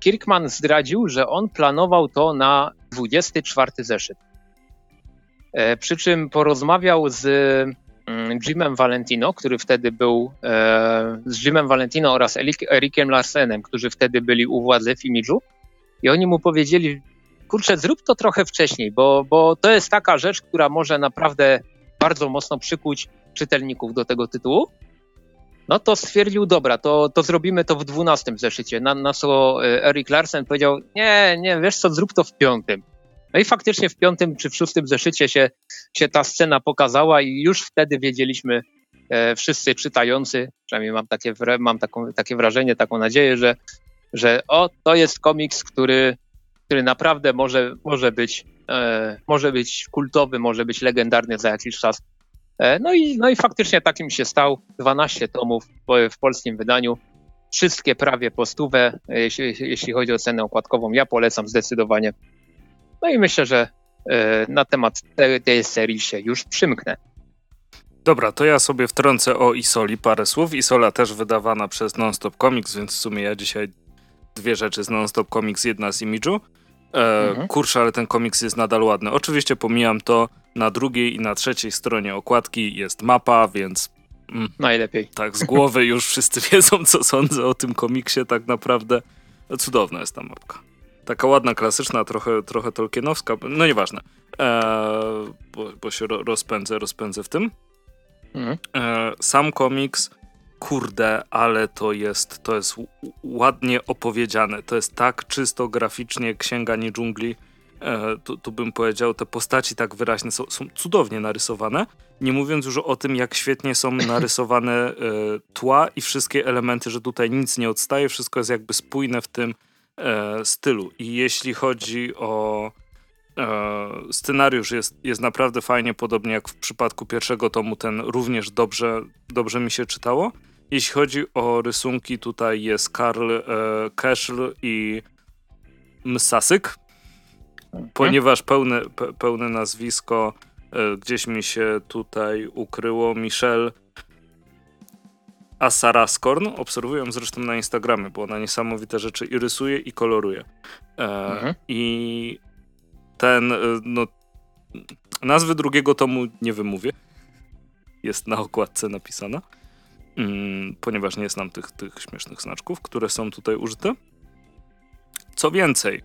Kirkman zdradził, że on planował to na 24 zeszyt. Przy czym porozmawiał z Jimem Valentino, który wtedy był e, z Jimem Valentino oraz Erikiem Larsenem, którzy wtedy byli u władzy w Imidżu. I oni mu powiedzieli, kurczę, zrób to trochę wcześniej, bo, bo to jest taka rzecz, która może naprawdę bardzo mocno przykuć czytelników do tego tytułu. No to stwierdził, dobra, to, to zrobimy to w dwunastym zeszycie. Na, na co e, Erik Larsen powiedział, nie, nie, wiesz co, zrób to w piątym. No i faktycznie w piątym czy w szóstym zeszycie się, się ta scena pokazała i już wtedy wiedzieliśmy e, wszyscy czytający, przynajmniej mam, takie, mam taką, takie wrażenie, taką nadzieję, że, że o, to jest komiks, który, który naprawdę może, może, być, e, może być kultowy, może być legendarny za jakiś czas. E, no, i, no i faktycznie takim się stał. 12 tomów w, w polskim wydaniu. Wszystkie prawie po stówę, jeśli, jeśli chodzi o cenę okładkową. Ja polecam zdecydowanie. No i myślę, że e, na temat tej, tej serii się już przymknę. Dobra, to ja sobie wtrącę o Isoli parę słów. Isola też wydawana przez Nonstop Comics, więc w sumie ja dzisiaj dwie rzeczy z Nonstop Comics, jedna z Imidżu. E, mhm. Kurczę, ale ten komiks jest nadal ładny. Oczywiście pomijam to, na drugiej i na trzeciej stronie okładki jest mapa, więc... Mm, Najlepiej. Tak, z głowy już wszyscy <laughs> wiedzą, co sądzę o tym komiksie tak naprawdę. Cudowna jest ta mapka taka ładna, klasyczna, trochę, trochę tolkienowska, no nieważne, eee, bo, bo się ro, rozpędzę, rozpędzę w tym. Mhm. Eee, sam komiks, kurde, ale to jest, to jest ładnie opowiedziane, to jest tak czysto graficznie Księga Nie Dżungli, e, tu, tu, bym powiedział, te postaci tak wyraźne są, są, cudownie narysowane, nie mówiąc już o tym, jak świetnie są <laughs> narysowane e, tła i wszystkie elementy, że tutaj nic nie odstaje, wszystko jest jakby spójne w tym, e, stylu. I jeśli chodzi o e, scenariusz, jest, jest naprawdę fajnie, podobnie jak w przypadku pierwszego tomu, ten również dobrze, dobrze mi się czytało. Jeśli chodzi o rysunki, tutaj jest Karl e, Keschl i Msasyk, mhm. ponieważ pełne, pe, pełne nazwisko e, gdzieś mi się tutaj ukryło. Michel a Sara Skorn obserwuję zresztą na Instagramie, bo ona niesamowite rzeczy i rysuje, i koloruje. E, mhm. I ten, e, no, nazwy drugiego tomu nie wymówię. Jest na okładce napisana, mm, ponieważ nie znam tych, tych śmiesznych znaczków, które są tutaj użyte. Co więcej,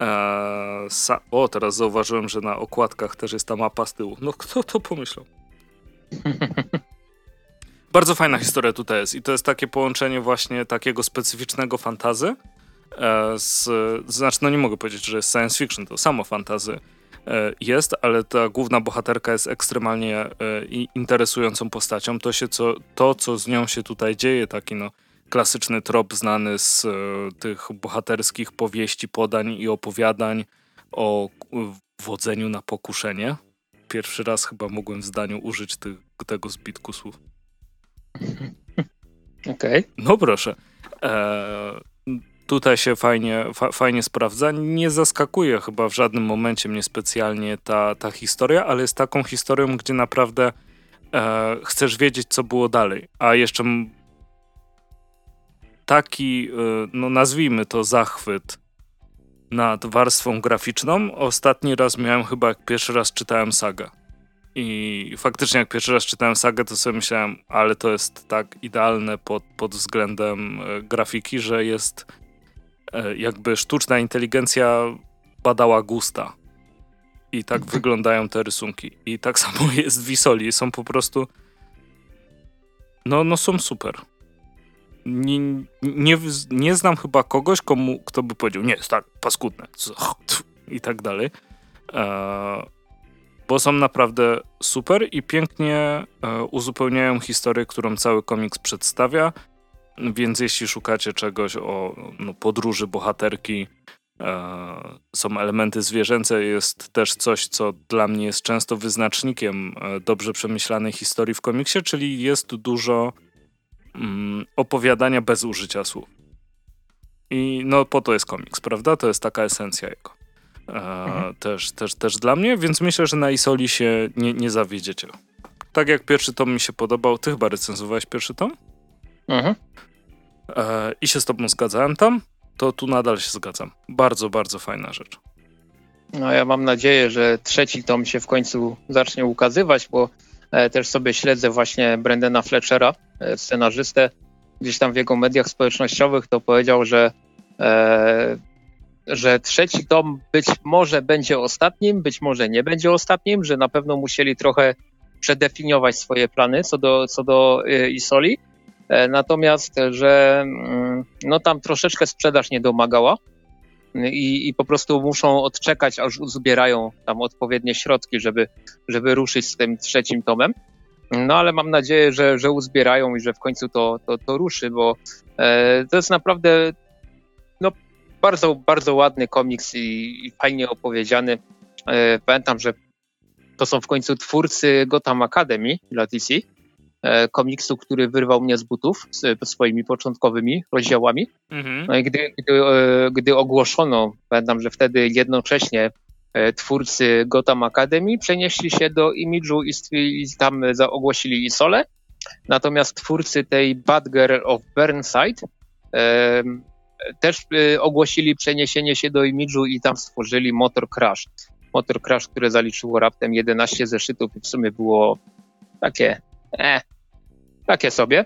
e, o, teraz zauważyłem, że na okładkach też jest ta mapa z tyłu. No kto to pomyślał? <laughs> Bardzo fajna historia tutaj jest i to jest takie połączenie właśnie takiego specyficznego fantazy e, z, znaczy no nie mogę powiedzieć, że jest science fiction, to samo fantazy e, jest, ale ta główna bohaterka jest ekstremalnie e, interesującą postacią. To, się, co, to, co z nią się tutaj dzieje, taki no klasyczny trop znany z tych bohaterskich powieści, podań i opowiadań o wodzeniu na pokuszenie. Pierwszy raz chyba mogłem w zdaniu użyć ty, tego zbitku słów. Okej. Okay. No proszę. E, tutaj się fajnie, fa, fajnie sprawdza. Nie zaskakuje chyba w żadnym momencie mnie specjalnie ta, ta historia, ale jest taką historią, gdzie naprawdę e, chcesz wiedzieć, co było dalej. A jeszcze taki, e, no nazwijmy to zachwyt nad warstwą graficzną. Ostatni raz miałem chyba, jak pierwszy raz czytałem sagę. I faktycznie, jak pierwszy raz czytałem sagę, to sobie myślałem, ale to jest tak idealne pod, pod względem e, grafiki, że jest e, jakby sztuczna inteligencja badała gusta. I tak wyglądają te rysunki. I tak <laughs> samo jest w Isoli. Są po prostu. No, no są super. Nie, nie, nie znam chyba kogoś, komu, kto by powiedział, nie, jest tak paskudne. <laughs> I tak dalej. E, bo są naprawdę super i pięknie e, uzupełniają historię, którą cały komiks przedstawia. Więc jeśli szukacie czegoś o no, podróży bohaterki, e, są elementy zwierzęce, jest też coś, co dla mnie jest często wyznacznikiem e, dobrze przemyślanej historii w komiksie, czyli jest dużo mm, opowiadania bez użycia słów. I no po to jest komiks, prawda? To jest taka esencja jego. Mhm. też, też, też dla mnie, więc myślę, że na Isoli się nie, nie zawiedziecie. Tak jak pierwszy tom mi się podobał, ty chyba recenzowałeś pierwszy tom? Mhm. E, I się z tobą zgadzałem tam, to tu nadal się zgadzam. Bardzo, bardzo fajna rzecz. No ja mam nadzieję, że trzeci tom się w końcu zacznie ukazywać, bo e, też sobie śledzę właśnie Brendana Fletchera, e, scenarzystę. Gdzieś tam w jego mediach społecznościowych to powiedział, że e, że trzeci tom być może będzie ostatnim, być może nie będzie ostatnim, że na pewno musieli trochę przedefiniować swoje plany co do, co do y, Isoli. E, natomiast, że mm, no tam troszeczkę sprzedaż nie domagała i, i po prostu muszą odczekać, aż uzbierają tam odpowiednie środki, żeby, żeby ruszyć z tym trzecim tomem. No ale mam nadzieję, że, że uzbierają i że w końcu to, to, to ruszy, bo e, to jest naprawdę bardzo, bardzo ładny komiks i, i fajnie opowiedziany. E, pamiętam, że to są w końcu twórcy Gotham Academy dla DC, e, komiksu, który wyrwał mnie z butów z swoimi początkowymi rozdziałami. Mhm. No i gdy, gdy, e, gdy ogłoszono, pamiętam, że wtedy jednocześnie twórcy Gotham Academy przenieśli się do Imidżu i, i tam ogłosili Isole. Natomiast twórcy tej Bad Girl of Burnside też y, ogłosili przeniesienie się do imidżu i tam stworzyli Motor Crash. Motor Crash, które zaliczyło raptem 11 zeszytów i w sumie było takie, e, takie sobie.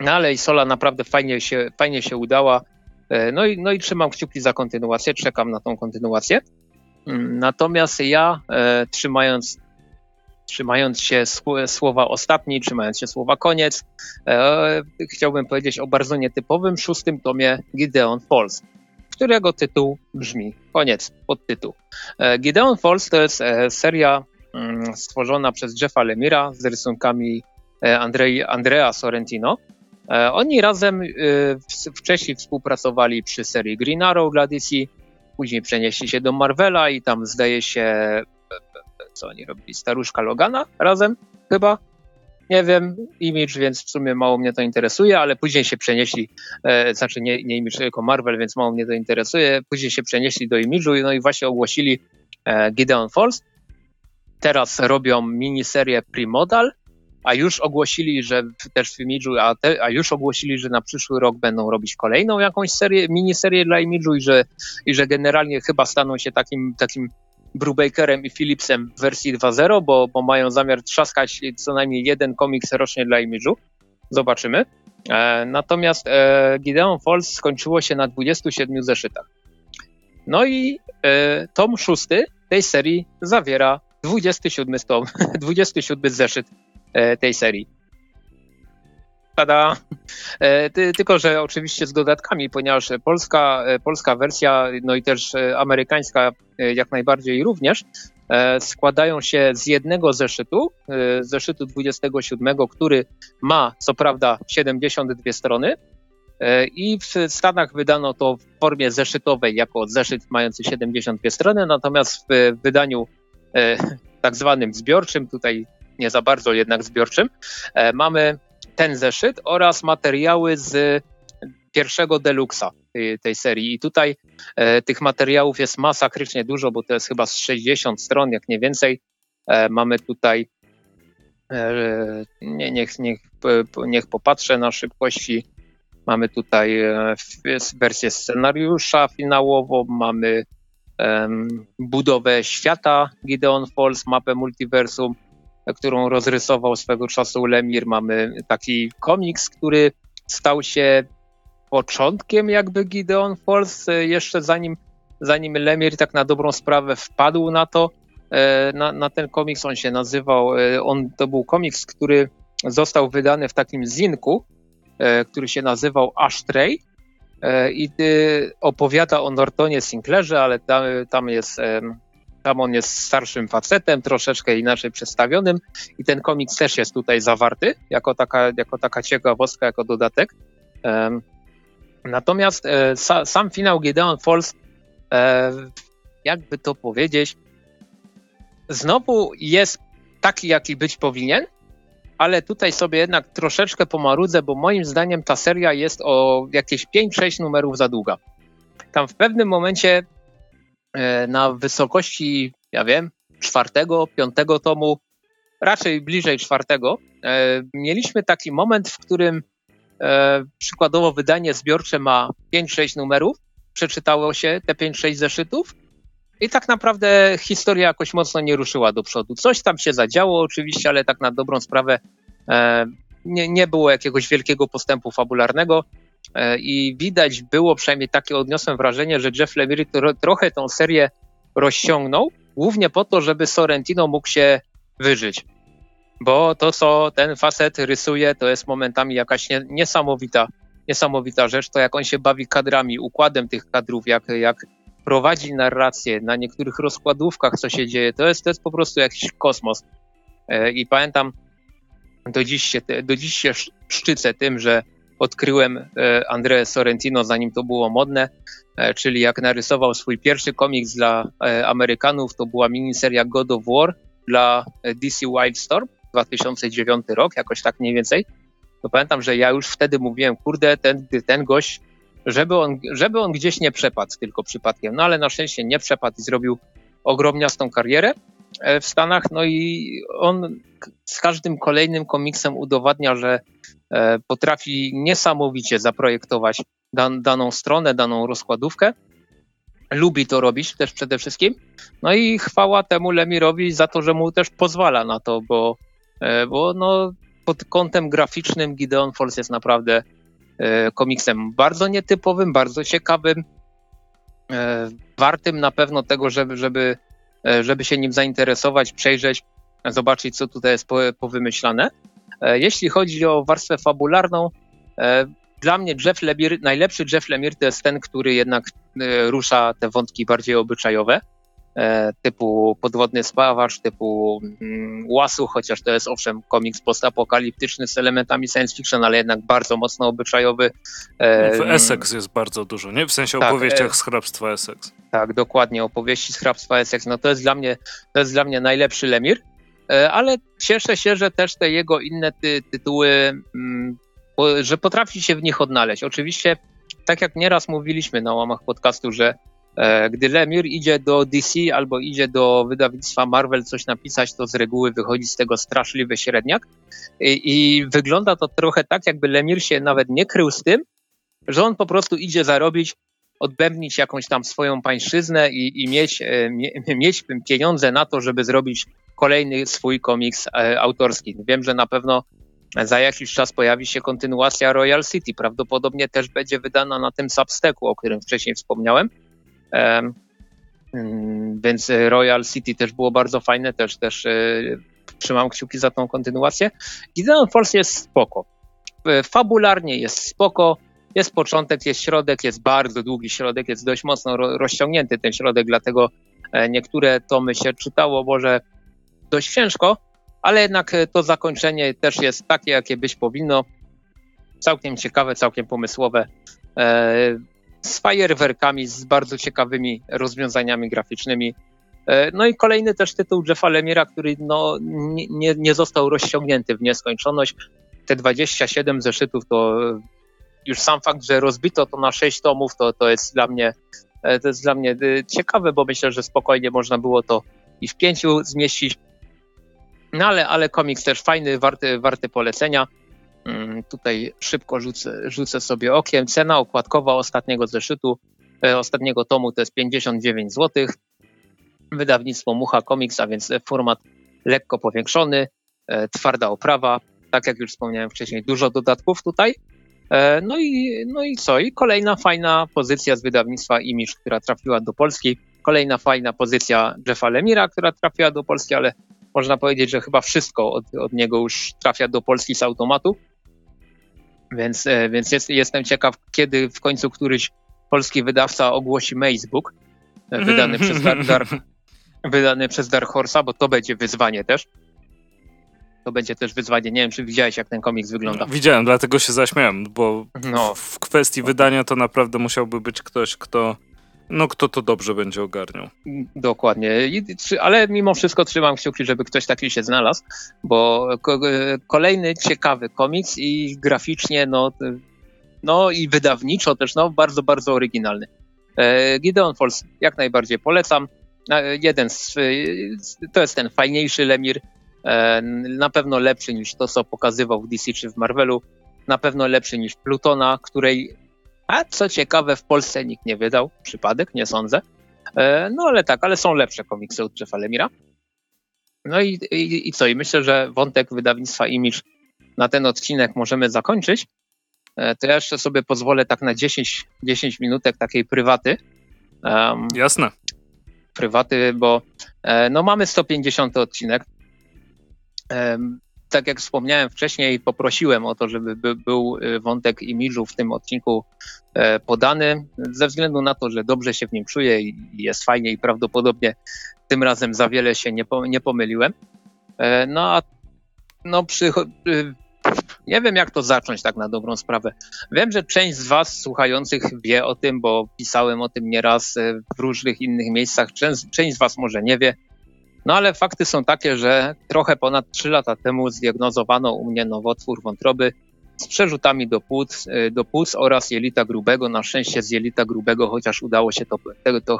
No ale i Sola naprawdę fajnie się, fajnie się udała. E, no i, no i trzymam kciuki za kontynuację, czekam na tą kontynuację. Mm, natomiast ja, e, trzymając trzymając się słowa ostatni, trzymając się słowa koniec, e, chciałbym powiedzieć o bardzo nietypowym szóstym tomie Gideon Falls, którego tytuł brzmi koniec, podtytuł. E, Gideon Falls to jest e, seria mm, stworzona przez Jeffa Lemira z rysunkami e, Andrei, Andrea Sorrentino. E, oni razem e, wcześniej współpracowali przy serii Green Arrow dla DC, później przenieśli się do Marvela i tam zdaje się co oni robili, staruszka Logana razem chyba, nie wiem, Image, więc w sumie mało mnie to interesuje, ale później się przenieśli, e, znaczy nie, nie Image, tylko Marvel, więc mało mnie to interesuje, później się przenieśli do Image'u no i właśnie ogłosili e, Gideon Falls. Teraz robią miniserię Primodal, a już ogłosili, że też w Image'u, a, a, już ogłosili, że na przyszły rok będą robić kolejną jakąś serię, miniserię dla Image'u i że, i że generalnie chyba staną się takim, takim Brubakerem i Philipsem w wersji 2.0, bo, bo mają zamiar trzaskać co najmniej jeden komiks rocznie dla Image'u. Zobaczymy. E, natomiast e, Gideon Falls skończyło się na 27 zeszytach. No i e, tom szósty tej serii zawiera 27 tom, <laughs> 27 zeszyt e, tej serii. Tada. E, tylko, że oczywiście z dodatkami, ponieważ polska, e, polska wersja, no i też e, amerykańska jak najbardziej również, składają się z jednego zeszytu, zeszytu 27, który ma co prawda 72 strony, i w Stanach wydano to w formie zeszytowej jako zeszyt mający 72 strony, natomiast w wydaniu tak zwanym zbiorczym, tutaj nie za bardzo jednak zbiorczym, mamy ten zeszyt oraz materiały z pierwszego deluxa tej, serii. I tutaj e, tych materiałów jest masakrycznie dużo, bo to jest chyba z 60 stron, jak nie więcej. E, mamy tutaj Nie, niech, niech, niech popatrzę na szybkości. Mamy tutaj wersję scenariusza finałową, mamy budowę świata Gideon Falls, mapę multiversum, którą rozrysował swego czasu Lemir. Mamy taki komiks, który stał się początkiem jakby Gideon Falls, e, jeszcze zanim, zanim Lemir tak na dobrą sprawę wpadł na to, e, na, na ten komiks, on się nazywał, e, on, to był komiks, który został wydany w takim zinku, który się nazywał Ashtray i opowiada o Nortonie Sinclairze, ale tam, tam jest tam on jest starszym facetem, troszeczkę inaczej przedstawionym i ten komiks też jest tutaj zawarty jako taka, jako taka ciekawostka, jako dodatek. Natomiast e, sam finał Gideon Falls, e, jakby to powiedzieć, znowu jest taki, jaki być powinien, ale tutaj sobie jednak troszeczkę pomarudzę, bo moim zdaniem ta seria jest o jakieś 5-6 numerów za długa. Tam w pewnym momencie na wysokości, ja wiem, czwartego, piątego tomu, raczej bliżej czwartego, e, mieliśmy taki moment, w którym e, przykładowo wydanie zbiorcze ma 5-6 numerów, przeczytało się te 5-6 zeszytów i tak naprawdę historia jakoś mocno nie ruszyła do przodu. Coś tam się zadziało oczywiście, ale tak na dobrą sprawę nie, nie było jakiegoś wielkiego postępu fabularnego. E, i widać było, przynajmniej takie odniosłem wrażenie, że Jeff Lemire trochę tą serię rozciągnął, głównie po to, żeby Sorrentino mógł się wyżyć. Bo to, co ten facet rysuje, to jest momentami jakaś nie, niesamowita, niesamowita rzecz. To jak on się bawi kadrami, układem tych kadrów, jak, jak prowadzi narrację na niektórych rozkładówkach, co się dzieje, to jest, to jest po prostu jakiś kosmos. E, I pamiętam, do dziś, się, do dziś się szczycę tym, że odkryłem e, André Sorrentino, zanim to było modne, e, czyli jak narysował swój pierwszy komiks dla e, Amerykanów, to była miniseria God of War dla DC Wildstorm, 2009 rok, jakoś tak mniej więcej. Pamiętam, że ja już wtedy mówiłem, kurde, ten, ten gość, żeby on, żeby on gdzieś nie przepadł tylko przypadkiem. No ale na szczęście nie przepadł i zrobił ogromniastą karierę w Stanach. No i on z każdym kolejnym komiksem udowadnia, że potrafi niesamowicie zaprojektować dan, daną stronę, daną rozkładówkę. Lubi to robić też przede wszystkim. No i chwała temu Lemirowi za to, że mu też pozwala na to, bo, e, bo no, pod kątem graficznym Gideon Falls jest naprawdę e, komiksem bardzo nietypowym, bardzo ciekawym, wartym na pewno tego, żeby, żeby, żeby się nim zainteresować, przejrzeć, zobaczyć, co tutaj jest powymyślane. E, jeśli chodzi o warstwę fabularną, e, dla mnie Jeff Lemire, najlepszy Jeff Lemire to jest ten, który jednak e, rusza te wątki bardziej obyczajowe, typu podwodny spawacz, typu mm, Łasu, chociaż to jest owszem komiks postapokaliptyczny z elementami science fiction, ale jednak bardzo mocno obyczajowy. W Essex jest bardzo dużo, nie? W sensie tak, opowieściach z hrabstwa Essex. Tak, dokładnie, opowieści z hrabstwa Essex. No to jest dla mnie, to jest dla mnie najlepszy Lemir. E, ale cieszę się, że też te jego inne ty tytuły, mm, że potrafi się w nich odnaleźć. Oczywiście, tak jak nieraz mówiliśmy na łamach podcastu, że e, gdy Lemir idzie do DC albo idzie do wydawnictwa Marvel coś napisać, to z reguły wychodzi z tego straszliwy średniak. I, i wygląda to trochę tak, jakby Lemir się nawet nie krył z tym, że on po prostu idzie zarobić odbębnić jakąś tam swoją pańszczyznę i, i mieć, e, mieć pieniądze na to, żeby zrobić kolejny swój komiks e, autorski. Wiem, że na pewno za jakiś czas pojawi się kontynuacja Royal City. Prawdopodobnie też będzie wydana na tym Substacku, o którym wcześniej wspomniałem. Mm, więc Royal City też było bardzo fajne, też, też e, trzymam kciuki za tą kontynuację. Gideon Falls jest spoko. Fabularnie jest spoko. Jest początek, jest środek, jest bardzo długi środek, jest dość mocno rozciągnięty ten środek, dlatego e, niektóre tomy się czytało może dość ciężko, ale jednak e, to zakończenie też jest takie, jakie być powinno. Całkiem ciekawe, całkiem pomysłowe. E, z fajerwerkami, z bardzo ciekawymi rozwiązaniami graficznymi. No i kolejny też tytuł Jeffa Lemira, który no, nie, nie został rozciągnięty w nieskończoność. Te 27 zeszytów to już sam fakt, że rozbito to na sześć tomów, to, to jest dla mnie e, to jest dla mnie e, ciekawe, bo myślę, że spokojnie można było to i w pięciu zmieścić. No ale, ale komiks też fajny, warty, warty polecenia. Mm, tutaj szybko rzucę, rzucę sobie okiem. Cena okładkowa ostatniego zeszytu, e, ostatniego tomu to jest 59 zł. Wydawnictwo Mucha Comics, a więc format lekko powiększony, e, twarda oprawa. Tak jak już wspomniałem wcześniej, dużo dodatków tutaj. E, no i, no i co? I kolejna fajna pozycja z wydawnictwa Image, która trafiła do Polski. Kolejna fajna pozycja Jeffa Lemira, która trafiła do Polski, ale można powiedzieć, że chyba wszystko od, od niego już trafia do Polski z automatu. Więc, e, więc jest, jestem ciekaw, kiedy w końcu któryś polski wydawca ogłosi Macebook, e, wydany przez Dark, <laughs> Dark, wydany przez Dark Horse'a, bo to będzie wyzwanie też. To będzie też wyzwanie. Nie wiem, czy widziałeś, jak ten komiks wygląda. Widziałem, dlatego się zaśmiałem, bo no. w kwestii wydania to naprawdę musiałby być ktoś, kto no kto to dobrze będzie ogarniał. Dokładnie, ale mimo wszystko trzymam kciuki, żeby ktoś taki się znalazł, bo kolejny ciekawy komiks i graficznie, no, no i wydawniczo też, no bardzo, bardzo oryginalny. E, Gideon Falls jak najbardziej polecam. Jeden z, to jest ten fajniejszy Lemir, e, na pewno lepszy niż to, co pokazywał w DC czy w Marvelu, na pewno lepszy niż Plutona, której a co ciekawe, w Polsce nikt nie wydał. Przypadek, nie sądzę. E, no ale tak, ale są lepsze komiksy od Jeffa Lemira. No i, i, i co? I myślę, że wątek wydawnictwa Image na ten odcinek możemy zakończyć. E, to ja jeszcze sobie pozwolę tak na 10, 10 minutek takiej prywaty. Um, Jasne. Prywaty, bo e, no mamy 150 odcinek tak jak wspomniałem wcześniej, poprosiłem o to, żeby by, był y, wątek imidżu w tym odcinku e, podany, ze względu na to, że dobrze się w nim czuję i jest fajnie i prawdopodobnie tym razem za wiele się nie, nie pomyliłem. E, no a no przy, y, nie wiem jak to zacząć tak na dobrą sprawę. Wiem, że część z Was słuchających wie o tym, bo pisałem o tym nieraz e, w różnych innych miejscach. Część, część z Was może nie wie. No ale fakty są takie, że trochę ponad 3 lata temu zdiagnozowano u mnie nowotwór wątroby z przerzutami do płuc, y, do płuc oraz jelita grubego. Na szczęście z jelita grubego, chociaż udało się to, tego, to,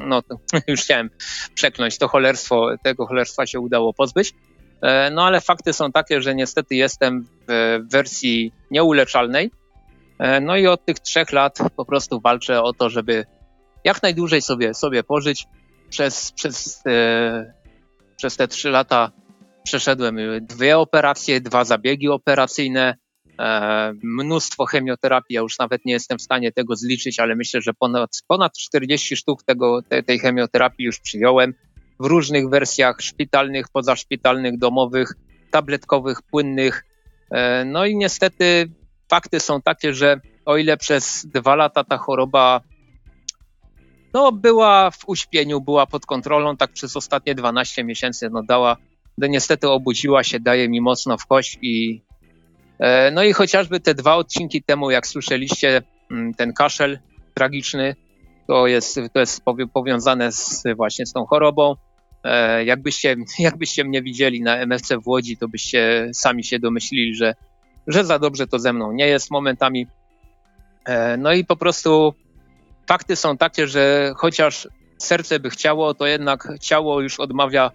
no to <laughs> już chciałem przekląć, to cholerstwo, tego cholerstwa się udało pozbyć. E, no ale fakty są takie, że niestety jestem w wersji nieuleczalnej. E, no i od tych trzech lat po prostu walczę o to, żeby jak najdłużej sobie, sobie pożyć. Przez, przez e, przez te trzy lata przeszedłem dwie operacje, dwa zabiegi operacyjne, e, mnóstwo chemioterapii. Ja już nawet nie jestem w stanie tego zliczyć, ale myślę, że ponad, ponad 40 sztuk tego, te, tej chemioterapii już przyjąłem w różnych wersjach szpitalnych, pozaszpitalnych, domowych, tabletkowych, płynnych. E, no i niestety fakty są takie, że o ile przez dwa lata ta choroba no, była w uśpieniu, była pod kontrolą, tak przez ostatnie 12 miesięcy, no dała, no niestety obudziła się, daje mi mocno w kość i e, no i chociażby te dwa odcinki temu, jak słyszeliście, mm, ten kaszel tragiczny, to jest, to jest powiązane z, właśnie z tą chorobą. E, jakbyście, <laughs> jakbyście mnie widzieli na MFC w Łodzi, to byście sami się domyślili, że, że za dobrze to ze mną nie jest momentami. E, no i po prostu fakty są takie, że chociaż serce by chciało, to jednak ciało już odmawia,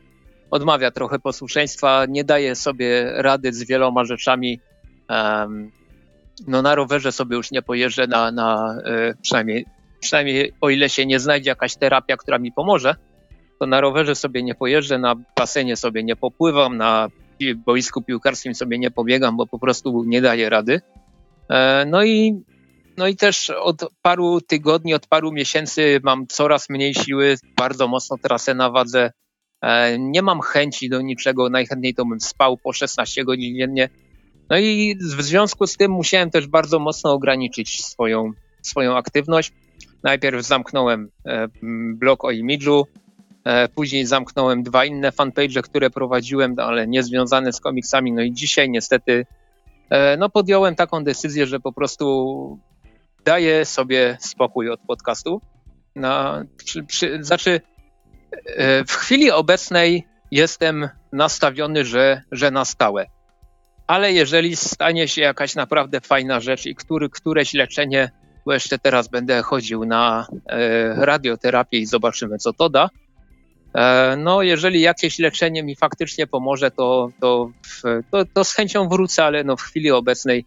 odmawia trochę posłuszeństwa, nie daje sobie rady z wieloma rzeczami. No na rowerze sobie już nie pojeżdżę, na, na y, przynajmniej, przynajmniej o ile się nie znajdzie jakaś terapia, która mi pomoże, to na rowerze sobie nie pojeżdżę, na basenie sobie nie popływam, na boisku piłkarskim sobie nie pobiegam, bo po prostu nie daje rady. E, no i no i też od paru tygodni, od paru miesięcy mam coraz mniej siły, bardzo mocno trasę na wadze. E, nie mam chęci do niczego, najchętniej to bym spał po 16 godzin dziennie. No i w związku z tym musiałem też bardzo mocno ograniczyć swoją, swoją aktywność. Najpierw zamknąłem e, blog o imidżu, e, później zamknąłem dwa inne fanpage, które prowadziłem, ale nie związane z komiksami. No i dzisiaj niestety no podjąłem taką decyzję, że po prostu daję sobie spokój od podcastu. Na, przy, przy, znaczy, e, w chwili obecnej jestem nastawiony, że, że na stałe. Ale jeżeli stanie się jakaś naprawdę fajna rzecz i który, któreś leczenie, bo jeszcze teraz będę chodził na e, radioterapię i zobaczymy, co to da, No, jeżeli jakieś leczenie mi faktycznie pomoże, to, to, to, to z chęcią wrócę, ale no w chwili obecnej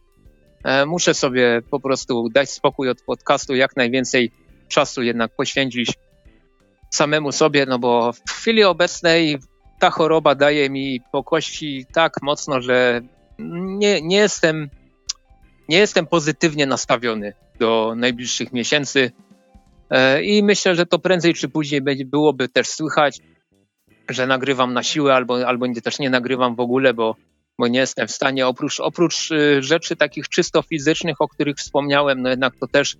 muszę sobie po prostu dać spokój od podcastu, jak najwięcej czasu jednak poświęcić samemu sobie, no bo w chwili obecnej ta choroba daje mi po kości tak mocno, że nie, nie jestem nie jestem pozytywnie nastawiony do najbliższych miesięcy. E, i myślę, że to prędzej czy później byłoby też słychać, że nagrywam na siłę albo, albo też nie nagrywam w ogóle, bo, bo nie jestem w stanie, oprócz, oprócz e, rzeczy takich czysto fizycznych, o których wspomniałem, no jednak to też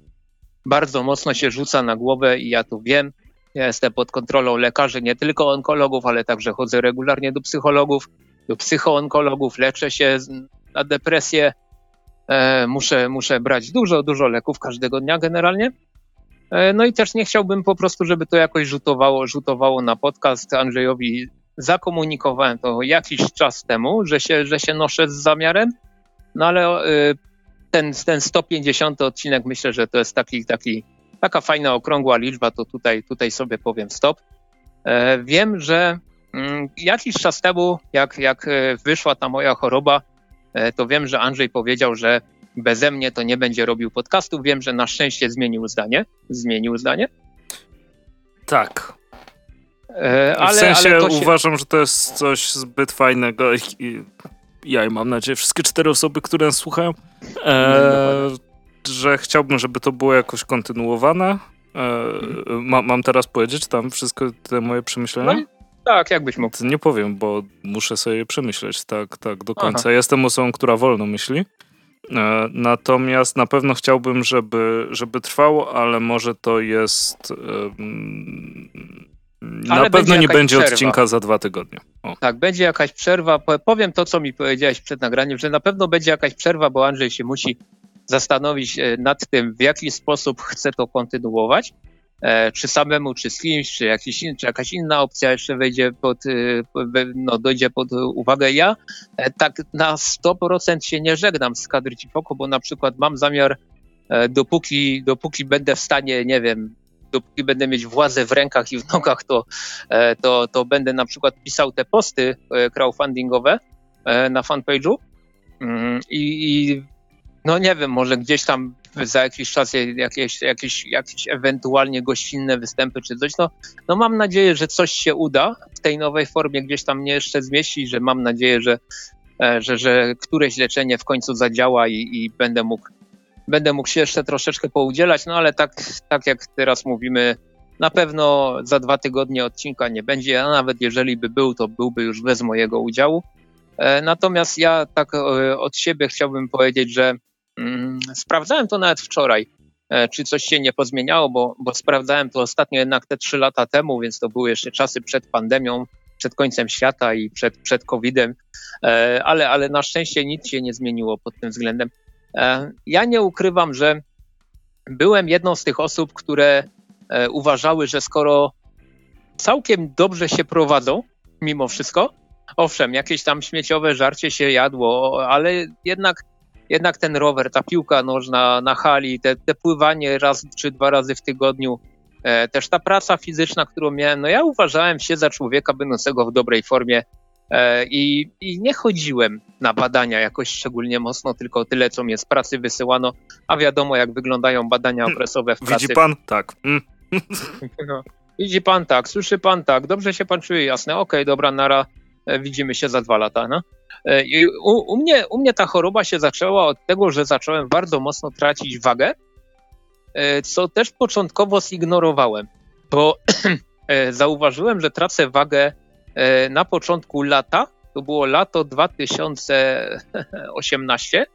bardzo mocno się rzuca na głowę i ja to wiem. Ja jestem pod kontrolą lekarzy, nie tylko onkologów, ale także chodzę regularnie do psychologów, do psychoonkologów, leczę się na depresję, e, muszę, muszę brać dużo, dużo leków każdego dnia generalnie. E, no i też nie chciałbym po prostu, żeby to jakoś rzutowało, rzutowało na podcast. Andrzejowi zakomunikowałem to jakiś czas temu, że się, że się noszę z zamiarem, no ale e, ten, ten 150 odcinek myślę, że to jest taki, taki, taka fajna, okrągła liczba, to tutaj, tutaj sobie powiem stop. E, wiem, że mm, jakiś czas temu, jak, jak e, wyszła ta moja choroba, to wiem, że Andrzej powiedział, że beze mnie to nie będzie robił podcastu. Wiem, że na szczęście zmienił zdanie. Zmienił zdanie. Tak. Ale, w sensie ale się... uważam, że to jest coś zbyt fajnego i ja i mam nadzieję wszystkie cztery osoby, które nas słuchają, e, że chciałbym, żeby to było jakoś kontynuowane. E, ma, mam teraz powiedzieć tam wszystko te moje przemyślenia? No, tak, jakbyś mógł. Nie powiem, bo muszę sobie przemyśleć tak, tak do końca. Aha. Jestem osobą, która wolno myśli. E, natomiast na pewno chciałbym, żeby, żeby trwało, ale może to jest. Na pewno nie będzie przerwa. odcinka za dwa tygodnie. O. Tak, będzie jakaś przerwa. Powiem to, co mi powiedziałeś przed nagraniem, że na pewno będzie jakaś przerwa, bo Andrzej się musi zastanowić e, nad tym, w jaki sposób chce to kontynuować. E, czy samemu, czy z kimś, czy, jakiś, czy jakaś inna opcja jeszcze wejdzie pod, e, no, dojdzie pod uwagę. Ja tak na 100% się nie żegnam z kadry Cifoko, bo na przykład mam zamiar, dopóki, dopóki będę w stanie, nie wiem, dopóki będę mieć władzę w rękach i w nogach, to, e, to, to będę na przykład pisał te posty e, crowdfundingowe e, na fanpage'u mm, i, i no nie wiem, może gdzieś tam za jakiś czas jakieś, jakieś, jakieś ewentualnie gościnne występy czy coś. No, no mam nadzieję, że coś się uda w tej nowej formie gdzieś tam mnie jeszcze zmieści, że mam nadzieję, że, że, że któreś leczenie w końcu zadziała i, i będę mógł będę mógł się jeszcze troszeczkę poudzielać, no ale tak, tak jak teraz mówimy, na pewno za dwa tygodnie odcinka nie będzie, a nawet jeżeli by był, to byłby już bez mojego udziału. E, natomiast ja tak e, od siebie chciałbym powiedzieć, że mm, sprawdzałem to nawet wczoraj, e, czy coś się nie pozmieniało, bo, bo sprawdzałem to ostatnio jednak te trzy lata temu, więc to były jeszcze czasy przed pandemią, przed końcem świata i przed, przed COVID-em, ale, ale na szczęście nic się nie zmieniło pod tym względem. E, ja nie ukrywam, że byłem jedną z tych osób, które e, uważały, że skoro całkiem dobrze się prowadzą, mimo wszystko, owszem, jakieś tam śmieciowe żarcie się jadło, ale jednak, jednak ten rower, ta piłka nożna na hali, te, te pływanie raz czy dwa razy w tygodniu, e, też ta praca fizyczna, którą miałem, no ja uważałem się za człowieka będącego w dobrej formie I, I, nie chodziłem na badania jakoś szczególnie mocno, tylko tyle, co mnie z pracy wysyłano, a wiadomo, jak wyglądają badania hmm. okresowe w pracy. Widzi pan? Tak. Mm. <laughs> No. Widzi pan tak, słyszy pan tak, dobrze się pan czuje, jasne, okej, okay, dobra, nara, e, widzimy się za dwa lata. No? E, I u, u, mnie, u mnie ta choroba się zaczęła od tego, że zacząłem bardzo mocno tracić wagę, co też początkowo zignorowałem, bo <clears throat> zauważyłem, że tracę wagę E, na początku lata, to było lato 2018,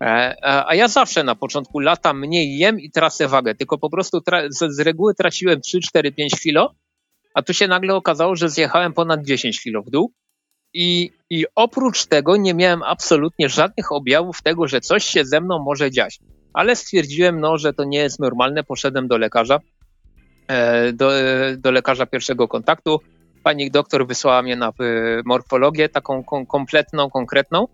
e, a ja zawsze na początku lata mniej jem i tracę wagę, tylko po prostu z reguły traciłem 3, 4, 5 kilo, a tu się nagle okazało, że zjechałem ponad 10 kilo w dół. I, I oprócz tego nie miałem absolutnie żadnych objawów tego, że coś się ze mną może dziać. Ale stwierdziłem, no, że to nie jest normalne. Poszedłem do lekarza, e, do, do lekarza pierwszego kontaktu pani doktor wysłała mnie na y, morfologię, taką kompletną, konkretną.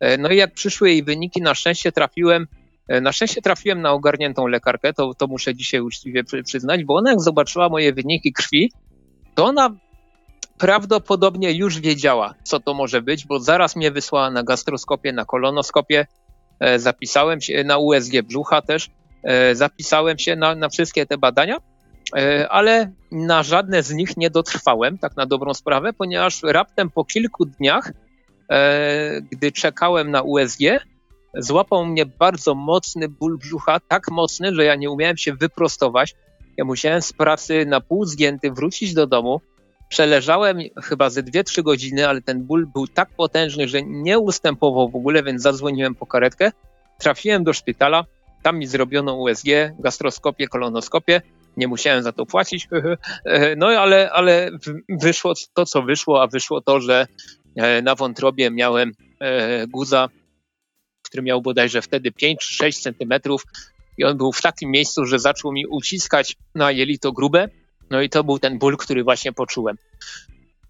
E, no i jak przyszły jej wyniki, na szczęście trafiłem, e, na szczęście trafiłem na ogarniętą lekarkę, to, to muszę dzisiaj uczciwie przyznać, bo ona jak zobaczyła moje wyniki krwi, to ona prawdopodobnie już wiedziała, co to może być, bo zaraz mnie wysłała na gastroskopię, na kolonoskopię, e, zapisałem się na USG brzucha też, zapisałem się na, na wszystkie te badania, ale na żadne z nich nie dotrwałem, tak na dobrą sprawę, ponieważ raptem po kilku dniach, gdy czekałem na USG, złapał mnie bardzo mocny ból brzucha, tak mocny, że ja nie umiałem się wyprostować. Ja musiałem z pracy na pół zgięty wrócić do domu, Przeleżałem chyba ze 2-3 godziny, ale ten ból był tak potężny, że nie ustępował w ogóle, więc zadzwoniłem po karetkę. Trafiłem do szpitala, tam mi zrobiono USG, gastroskopię, kolonoskopię. Nie musiałem za to płacić. <laughs> No ale, ale wyszło to, co wyszło, a wyszło to, że e, na wątrobie miałem e, guza, który miał bodajże wtedy 5 czy 6 centymetrów i on był w takim miejscu, że zaczął mi uciskać na jelito grube no i to był ten ból, który właśnie poczułem.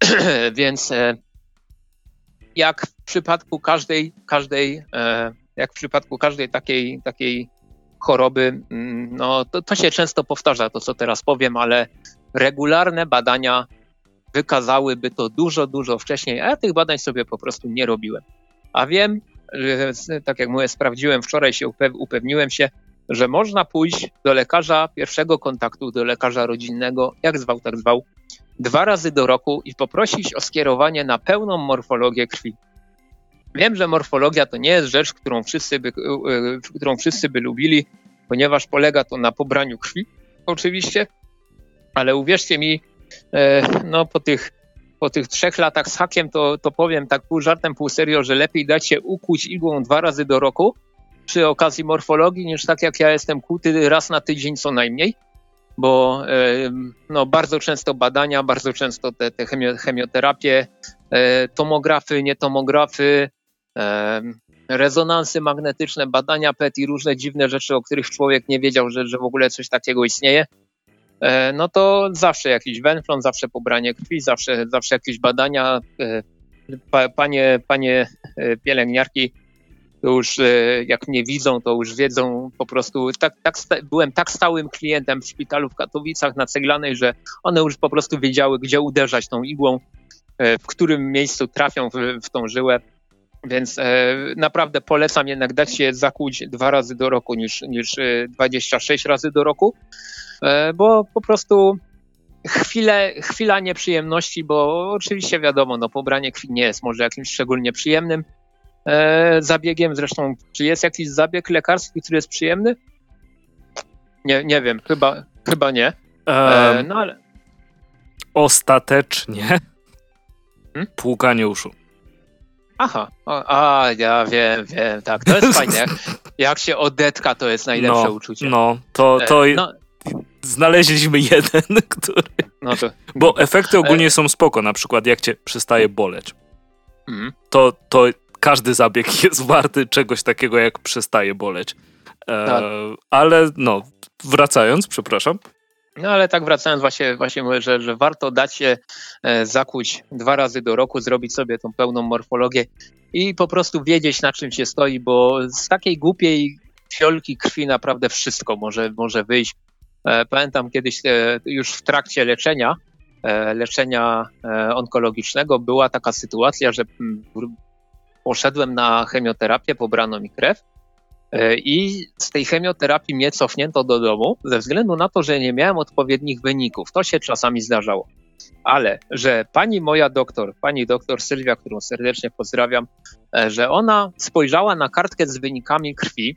<clears throat> Więc e, jak w przypadku każdej, każdej jak w przypadku każdej takiej, takiej choroby, mm, no to, to się często powtarza, to co teraz powiem, ale regularne badania wykazałyby to dużo, dużo wcześniej, a ja tych badań sobie po prostu nie robiłem. A wiem, że, tak jak mówię, sprawdziłem wczoraj się, upewniłem się, że można pójść do lekarza pierwszego kontaktu, do lekarza rodzinnego, jak zwał, tak zwał, dwa razy do roku i poprosić o skierowanie na pełną morfologię krwi. Wiem, że morfologia to nie jest rzecz, którą wszyscy by, e, e, którą wszyscy by lubili, ponieważ polega to na pobraniu krwi, oczywiście, ale uwierzcie mi, e, no po tych, po tych trzech latach z hakiem, to, to powiem tak pół żartem, pół serio, że lepiej dać się ukuć igłą dwa razy do roku, przy okazji morfologii, niż tak jak ja jestem kuty raz na tydzień co najmniej, bo no, bardzo często badania, bardzo często te, te chemioterapie, e, tomografy, nietomografy, rezonansy magnetyczne, badania PET i różne dziwne rzeczy, o których człowiek nie wiedział, że, że w ogóle coś takiego istnieje, e, no to zawsze jakiś węflon, zawsze pobranie krwi, zawsze, zawsze jakieś badania. E, panie, panie pielęgniarki to już e, jak mnie widzą, to już wiedzą po prostu, tak, tak byłem tak stałym klientem w szpitalu w Katowicach na Ceglanej, że one już po prostu wiedziały, gdzie uderzać tą igłą, e, w którym miejscu trafią w, w tą żyłę. Więc e, naprawdę polecam jednak dać się zakuć dwa razy do roku niż, niż 26 razy do roku, e, bo po prostu chwilę, chwila nieprzyjemności, bo oczywiście wiadomo, no pobranie krwi nie jest może jakimś szczególnie przyjemnym, e, zabiegiem. Zresztą, czy jest jakiś zabieg lekarski, który jest przyjemny? Nie, nie wiem, chyba, chyba nie. E, no ale. Ostatecznie hmm? płukanie uszu. Aha, a ja wiem, wiem, tak, to jest <laughs> fajne. Jak, się odetka, to jest najlepsze no, uczucie. No, to, to e, no. znaleźliśmy <laughs> jeden, który... No to... Bo efekty ogólnie e... są spoko, na przykład jak cię przestaje boleć. Mhm. To, to każdy zabieg <laughs> jest warty czegoś takiego, jak przestaje boleć. E, tak. Ale no, wracając, przepraszam. No ale tak wracając właśnie, właśnie mówię, że, że warto dać się e, zakuć dwa razy do roku, zrobić sobie tą pełną morfologię i po prostu wiedzieć na czym się stoi, bo z takiej głupiej fiolki krwi naprawdę wszystko może, może wyjść. E, pamiętam kiedyś e, już w trakcie leczenia, leczenia onkologicznego była taka sytuacja, że poszedłem na chemioterapię, pobrano mi krew i z tej chemioterapii mnie cofnięto do domu ze względu na to, że nie miałem odpowiednich wyników. To się czasami zdarzało. Ale że pani moja doktor, pani doktor Sylwia, którą serdecznie pozdrawiam, e, że ona spojrzała na kartkę z wynikami krwi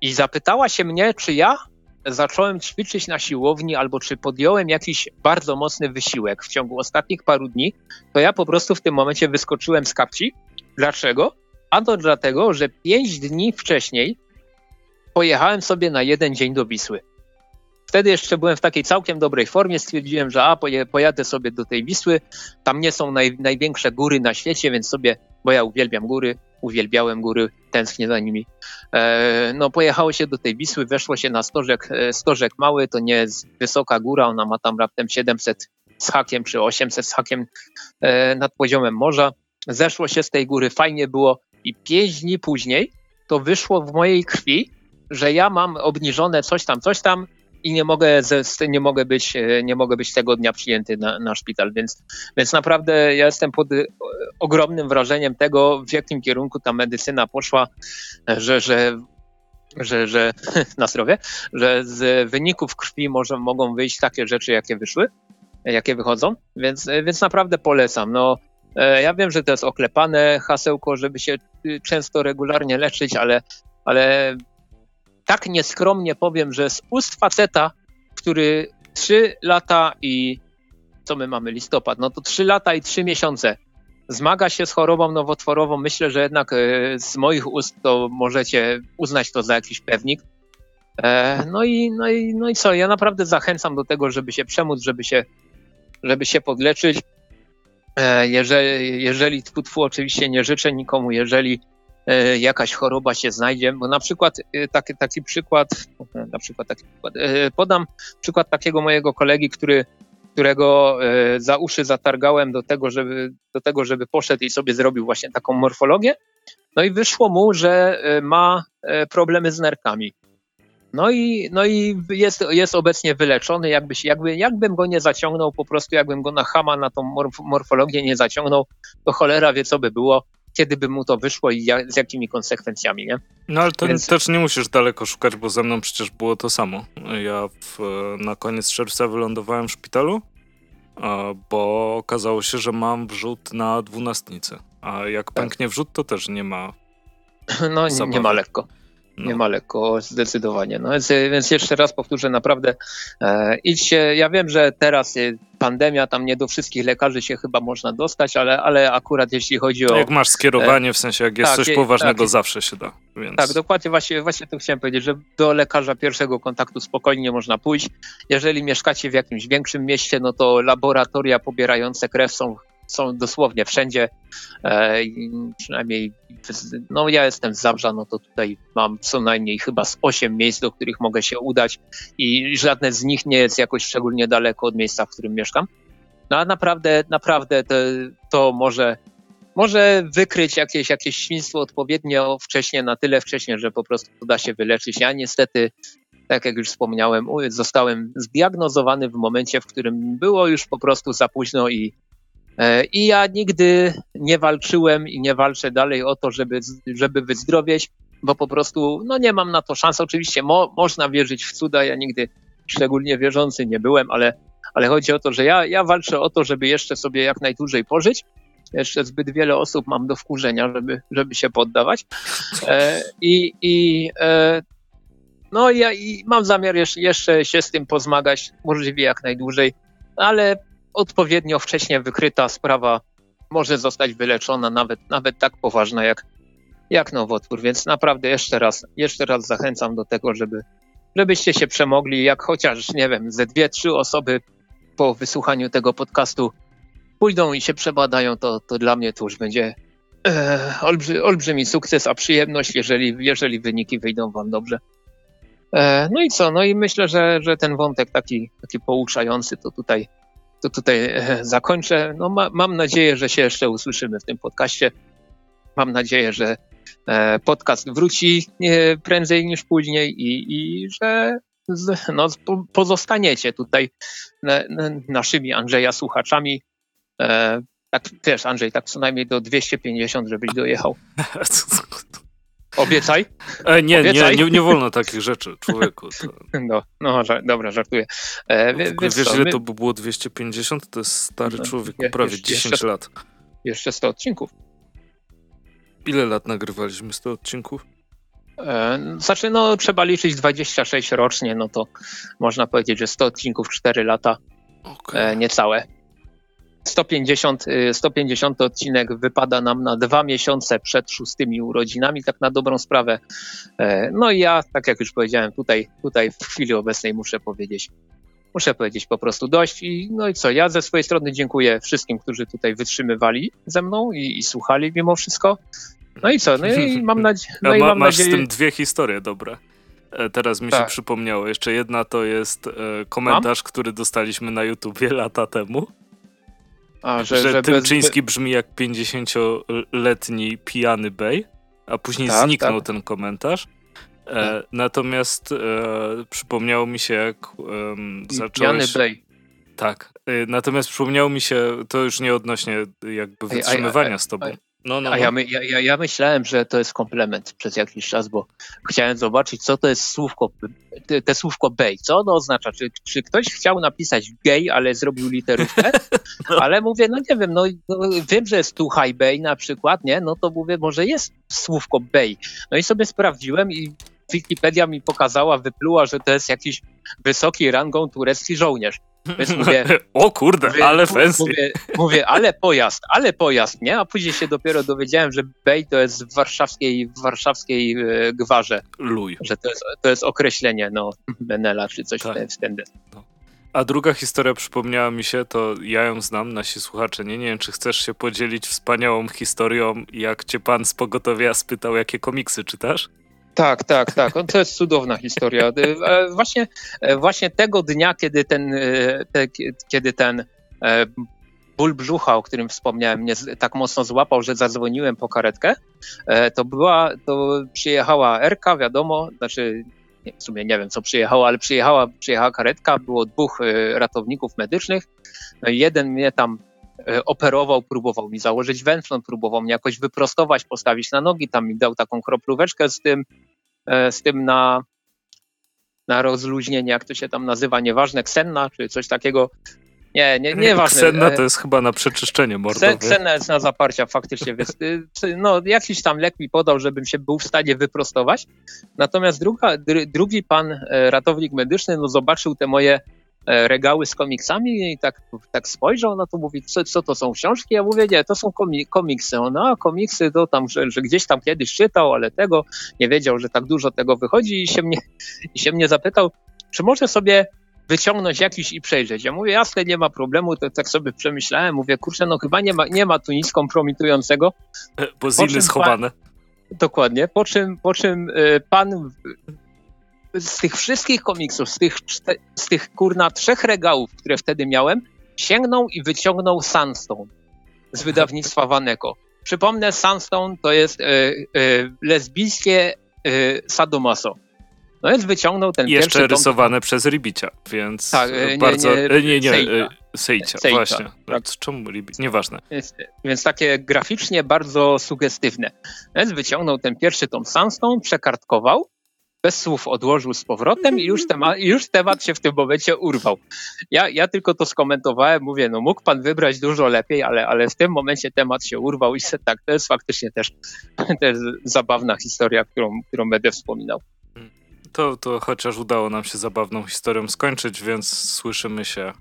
i zapytała się mnie, czy ja zacząłem ćwiczyć na siłowni albo czy podjąłem jakiś bardzo mocny wysiłek w ciągu ostatnich paru dni, to ja po prostu w tym momencie wyskoczyłem z kapci Dlaczego? A to dlatego, że pięć dni wcześniej pojechałem sobie na jeden dzień do Wisły. Wtedy jeszcze byłem w takiej całkiem dobrej formie. Stwierdziłem, że a, pojadę sobie do tej Wisły. Tam nie są naj, największe góry na świecie, więc sobie, bo ja uwielbiam góry, uwielbiałem góry, tęsknię za nimi. E, no, pojechało się do tej Wisły, weszło się na Stożek, e, Stożek Mały, to nie jest wysoka góra, ona ma tam raptem 700 z hakiem czy 800 z hakiem e, nad poziomem morza zeszło się z tej góry, fajnie było i pięć dni później to wyszło w mojej krwi, że ja mam obniżone coś tam, coś tam i nie mogę, nie mogę, być, nie mogę być tego dnia przyjęty na, na szpital, więc, więc naprawdę ja jestem pod ogromnym wrażeniem tego, w jakim kierunku ta medycyna poszła, że, że że, że <laughs> na zdrowie, że z wyników krwi może, mogą wyjść takie rzeczy, jakie wyszły, jakie wychodzą, więc, więc naprawdę polecam. No, e, ja wiem, że to jest oklepane hasełko, żeby się y, często regularnie leczyć, ale, ale tak nieskromnie powiem, że z ust faceta, który 3 lata i co my mamy listopad, no to 3 lata i 3 miesiące zmaga się z chorobą nowotworową. Myślę, że jednak e, z moich ust to możecie uznać to za jakiś pewnik. E, no i, no i, no i co, ja naprawdę zachęcam do tego, żeby się przemóc, żeby się, żeby się podleczyć. E, jeżeli, jeżeli tfu, tfu, oczywiście nie życzę nikomu, jeżeli jakaś choroba się znajdzie, bo na przykład taki, taki przykład, na przykład taki przykład, podam przykład takiego mojego kolegi, który którego e, za uszy zatargałem do tego, żeby, do tego, żeby poszedł i sobie zrobił właśnie taką morfologię. No i wyszło mu, że e, ma e, problemy z nerkami. No i, no i jest, jest obecnie wyleczony, jakby, jakby, jakbym go nie zaciągnął, po prostu jakbym go na chama, na tą morf morfologię nie zaciągnął, to cholera wie, co by było, kiedy by mu to wyszło i jak, z jakimi konsekwencjami, nie? No ale to Więc... też nie musisz daleko szukać, bo ze mną przecież było to samo. Ja w, na koniec czerwca wylądowałem w szpitalu, bo okazało się, że mam wrzut na dwunastnicę. A jak tak. pęknie wrzut, to też nie ma. No nie, nie ma lekko. No. Nie ma lekko, zdecydowanie. No więc, więc jeszcze raz powtórzę, naprawdę e, idźcie. Ja wiem, że teraz pandemia, tam nie do wszystkich lekarzy się chyba można dostać, ale, ale akurat jeśli chodzi o. Jak masz skierowanie, w sensie jak jest tak, coś poważnego, tak, zawsze się da. Więc... Tak, dokładnie, właśnie, właśnie to chciałem powiedzieć, że do lekarza pierwszego kontaktu spokojnie można pójść. Jeżeli mieszkacie w jakimś większym mieście, no to laboratoria pobierające krew są są dosłownie wszędzie. E, przynajmniej, no ja jestem z Zabrza, no to tutaj mam co najmniej chyba z 8 miejsc, do których mogę się udać i żadne z nich nie jest jakoś szczególnie daleko od miejsca, w którym mieszkam. No a naprawdę, naprawdę to, to może, może wykryć jakieś, jakieś świństwo odpowiednio wcześnie, na tyle wcześnie, że po prostu da się wyleczyć. Ja niestety tak jak już wspomniałem, zostałem zdiagnozowany w momencie, w którym było już po prostu za późno i I ja nigdy nie walczyłem i nie walczę dalej o to, żeby, żeby wyzdrowieć, bo po prostu no nie mam na to szans. Oczywiście mo, można wierzyć w cuda, ja nigdy szczególnie wierzący nie byłem, ale, ale chodzi o to, że ja, ja walczę o to, żeby jeszcze sobie jak najdłużej pożyć. Jeszcze zbyt wiele osób mam do wkurzenia, żeby, żeby się poddawać. E, I, i e, no ja i mam zamiar jeszcze, jeszcze się z tym pozmagać, możliwie jak najdłużej, ale odpowiednio wcześnie wykryta sprawa może zostać wyleczona, nawet, nawet tak poważna jak, jak nowotwór. Więc naprawdę jeszcze raz, jeszcze raz zachęcam do tego, żeby, żebyście się przemogli, jak chociaż, nie wiem, ze dwie, trzy osoby po wysłuchaniu tego podcastu pójdą i się przebadają, to, to dla mnie to już będzie e, olbrzy, olbrzymi sukces, a przyjemność, jeżeli, jeżeli wyniki wyjdą wam dobrze. E, no i co? No i myślę, że, że ten wątek taki, taki pouczający to tutaj to tutaj e, zakończę. No, ma, mam nadzieję, że się jeszcze usłyszymy w tym podcaście. Mam nadzieję, że e, podcast wróci e, prędzej niż później i, i że no, pozostaniecie tutaj naszymi Andrzeja słuchaczami. Tak, wiesz, Andrzej, tak co najmniej do 250, żebyś dojechał. <laughs> Obiecaj. E, nie, Obiecaj. Nie, nie, nie wolno takich rzeczy, człowieku. To... <laughs> No, no ża dobra, żartuję. E, wie, wiesz, wiesz ile my... to by było 250? To jest stary no, człowiek, je, prawie jeszcze, 10 jeszcze, lat. Jeszcze 100 odcinków. Ile lat nagrywaliśmy 100 odcinków? E, znaczy, no trzeba liczyć 26 rocznie, no to można powiedzieć, że 100 odcinków 4 lata, okay. e, niecałe. 150, 150 y, odcinek wypada nam na dwa miesiące przed szóstymi urodzinami, tak na dobrą sprawę. E, no i ja, tak jak już powiedziałem, tutaj, tutaj w chwili obecnej muszę powiedzieć, muszę powiedzieć po prostu dość. I, no i co, ja ze swojej strony dziękuję wszystkim, którzy tutaj wytrzymywali ze mną i, i słuchali mimo wszystko. No i co, no i <laughs> mam, nadzie no i mam masz nadzieję... z tym dwie historie dobre. E, teraz mi tak. się przypomniało. Jeszcze jedna to jest e, komentarz, mam? który dostaliśmy na YouTubie lata temu. A, że, że, że Tymczyński bez... brzmi jak 50-letni pijany bej, a później tak, zniknął tak. ten komentarz. E, natomiast e, przypomniało mi się, jak e, zacząłeś... Bay. Tak. E, natomiast przypomniało mi się, to już nie odnośnie jakby wytrzymywania z tobą. No, no, A ja, no. my, ja, ja, myślałem, że to jest komplement przez jakiś czas, bo chciałem zobaczyć, co to jest słówko, te, te słówko bay, co ono oznacza. Czy, czy ktoś chciał napisać gay, ale zrobił literówkę? <laughs> No. Ale mówię, no nie wiem, no, no, wiem, że jest tu high bay na przykład, nie? No to mówię, może jest słówko bay. No i sobie sprawdziłem i Wikipedia mi pokazała, wypluła, że to jest jakiś wysoki rangą turecki żołnierz. Więc mówię, <laughs> o kurde, mówię, ale fancy. Mówię, mówię, ale pojazd, ale pojazd, nie? A później się dopiero dowiedziałem, że Bej to jest w warszawskiej, w warszawskiej e, gwarze. Luj. Że to jest, to jest określenie, no, Benela czy coś tak. w ten no. A druga historia przypomniała mi się, to ja ją znam, nasi słuchacze nie. Nie wiem, czy chcesz się podzielić wspaniałą historią, jak cię pan z pogotowia spytał, jakie komiksy czytasz? Tak, tak, tak. To jest cudowna historia. E, właśnie, e, właśnie tego dnia, kiedy ten, e, te, kiedy ten ból brzucha, o którym wspomniałem, mnie tak mocno złapał, że zadzwoniłem po karetkę, to była, to przyjechała Erka, wiadomo, znaczy w sumie nie wiem, co przyjechała, ale przyjechała, przyjechała karetka, było dwóch ratowników medycznych. No jeden mnie tam operował, próbował mi założyć węflon, próbował mnie jakoś wyprostować, postawić na nogi, tam mi dał taką kroplóweczkę z tym, E, z tym na, na rozluźnienie, jak to się tam nazywa, nieważne, ksenna czy coś takiego. Nie, nie, nieważne. Ksenna to jest chyba na przeczyszczenie mordowe. Ksenna jest na zaparcia faktycznie, więc no, jakiś tam lek mi podał, żebym się był w stanie wyprostować. Natomiast druga, drugi pan e, ratownik medyczny no, zobaczył te moje E, regały z komiksami i tak, tak spojrzał na to, mówi, co, co to są książki? Ja mówię, nie, to są komiksy. No, a komiksy to tam, że, że, gdzieś tam kiedyś czytał, ale tego nie wiedział, że tak dużo tego wychodzi i się mnie, i się mnie zapytał, czy może sobie wyciągnąć jakiś i przejrzeć. Ja mówię, jasne, nie ma problemu, to tak sobie przemyślałem, mówię, kurczę, no chyba nie ma, nie ma tu nic kompromitującego. E, <laughs> bo ziny schowane. Pan, dokładnie, po czym, po czym e, pan z tych wszystkich komiksów, z tych, z tych kurna trzech regałów, które wtedy miałem, sięgnął i wyciągnął Sandstone z wydawnictwa <laughs> Waneko. Przypomnę, Sandstone to jest e, e, lesbijskie e, sadomaso. No więc wyciągnął ten Jeszcze pierwszy rysowane tom... przez Ribicia, więc tak, nie, bardzo... Nie, nie, nie, Sejcia, Sejcia właśnie. Tak. Czemu Ribic? Nieważne. Więc, więc takie graficznie bardzo sugestywne. Więc wyciągnął ten pierwszy tom Sandstone, przekartkował bez słów odłożył z powrotem i już, temat, już temat się w tym momencie urwał. Ja, ja tylko to skomentowałem, mówię, no mógł pan wybrać dużo lepiej, ale, ale w tym momencie temat się urwał i se, tak, to jest faktycznie też, <laughs> też zabawna historia, którą, którą będę wspominał. To, to chociaż udało nam się zabawną historią skończyć, więc słyszymy się.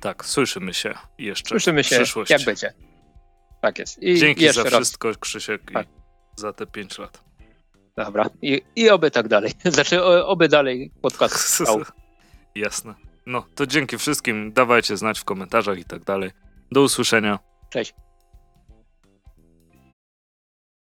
Tak, słyszymy się jeszcze. Słyszymy się, przyszłości. jak będzie. Tak jest. I Dzięki za wszystko, Krzysiek, tak. i za te pięć lat. Dobra. I, I oby tak dalej. <laughs> Znaczy, oby dalej podcast <laughs> trwał. Jasne. No, to dzięki wszystkim. Dawajcie znać w komentarzach i tak dalej. Do usłyszenia. Cześć.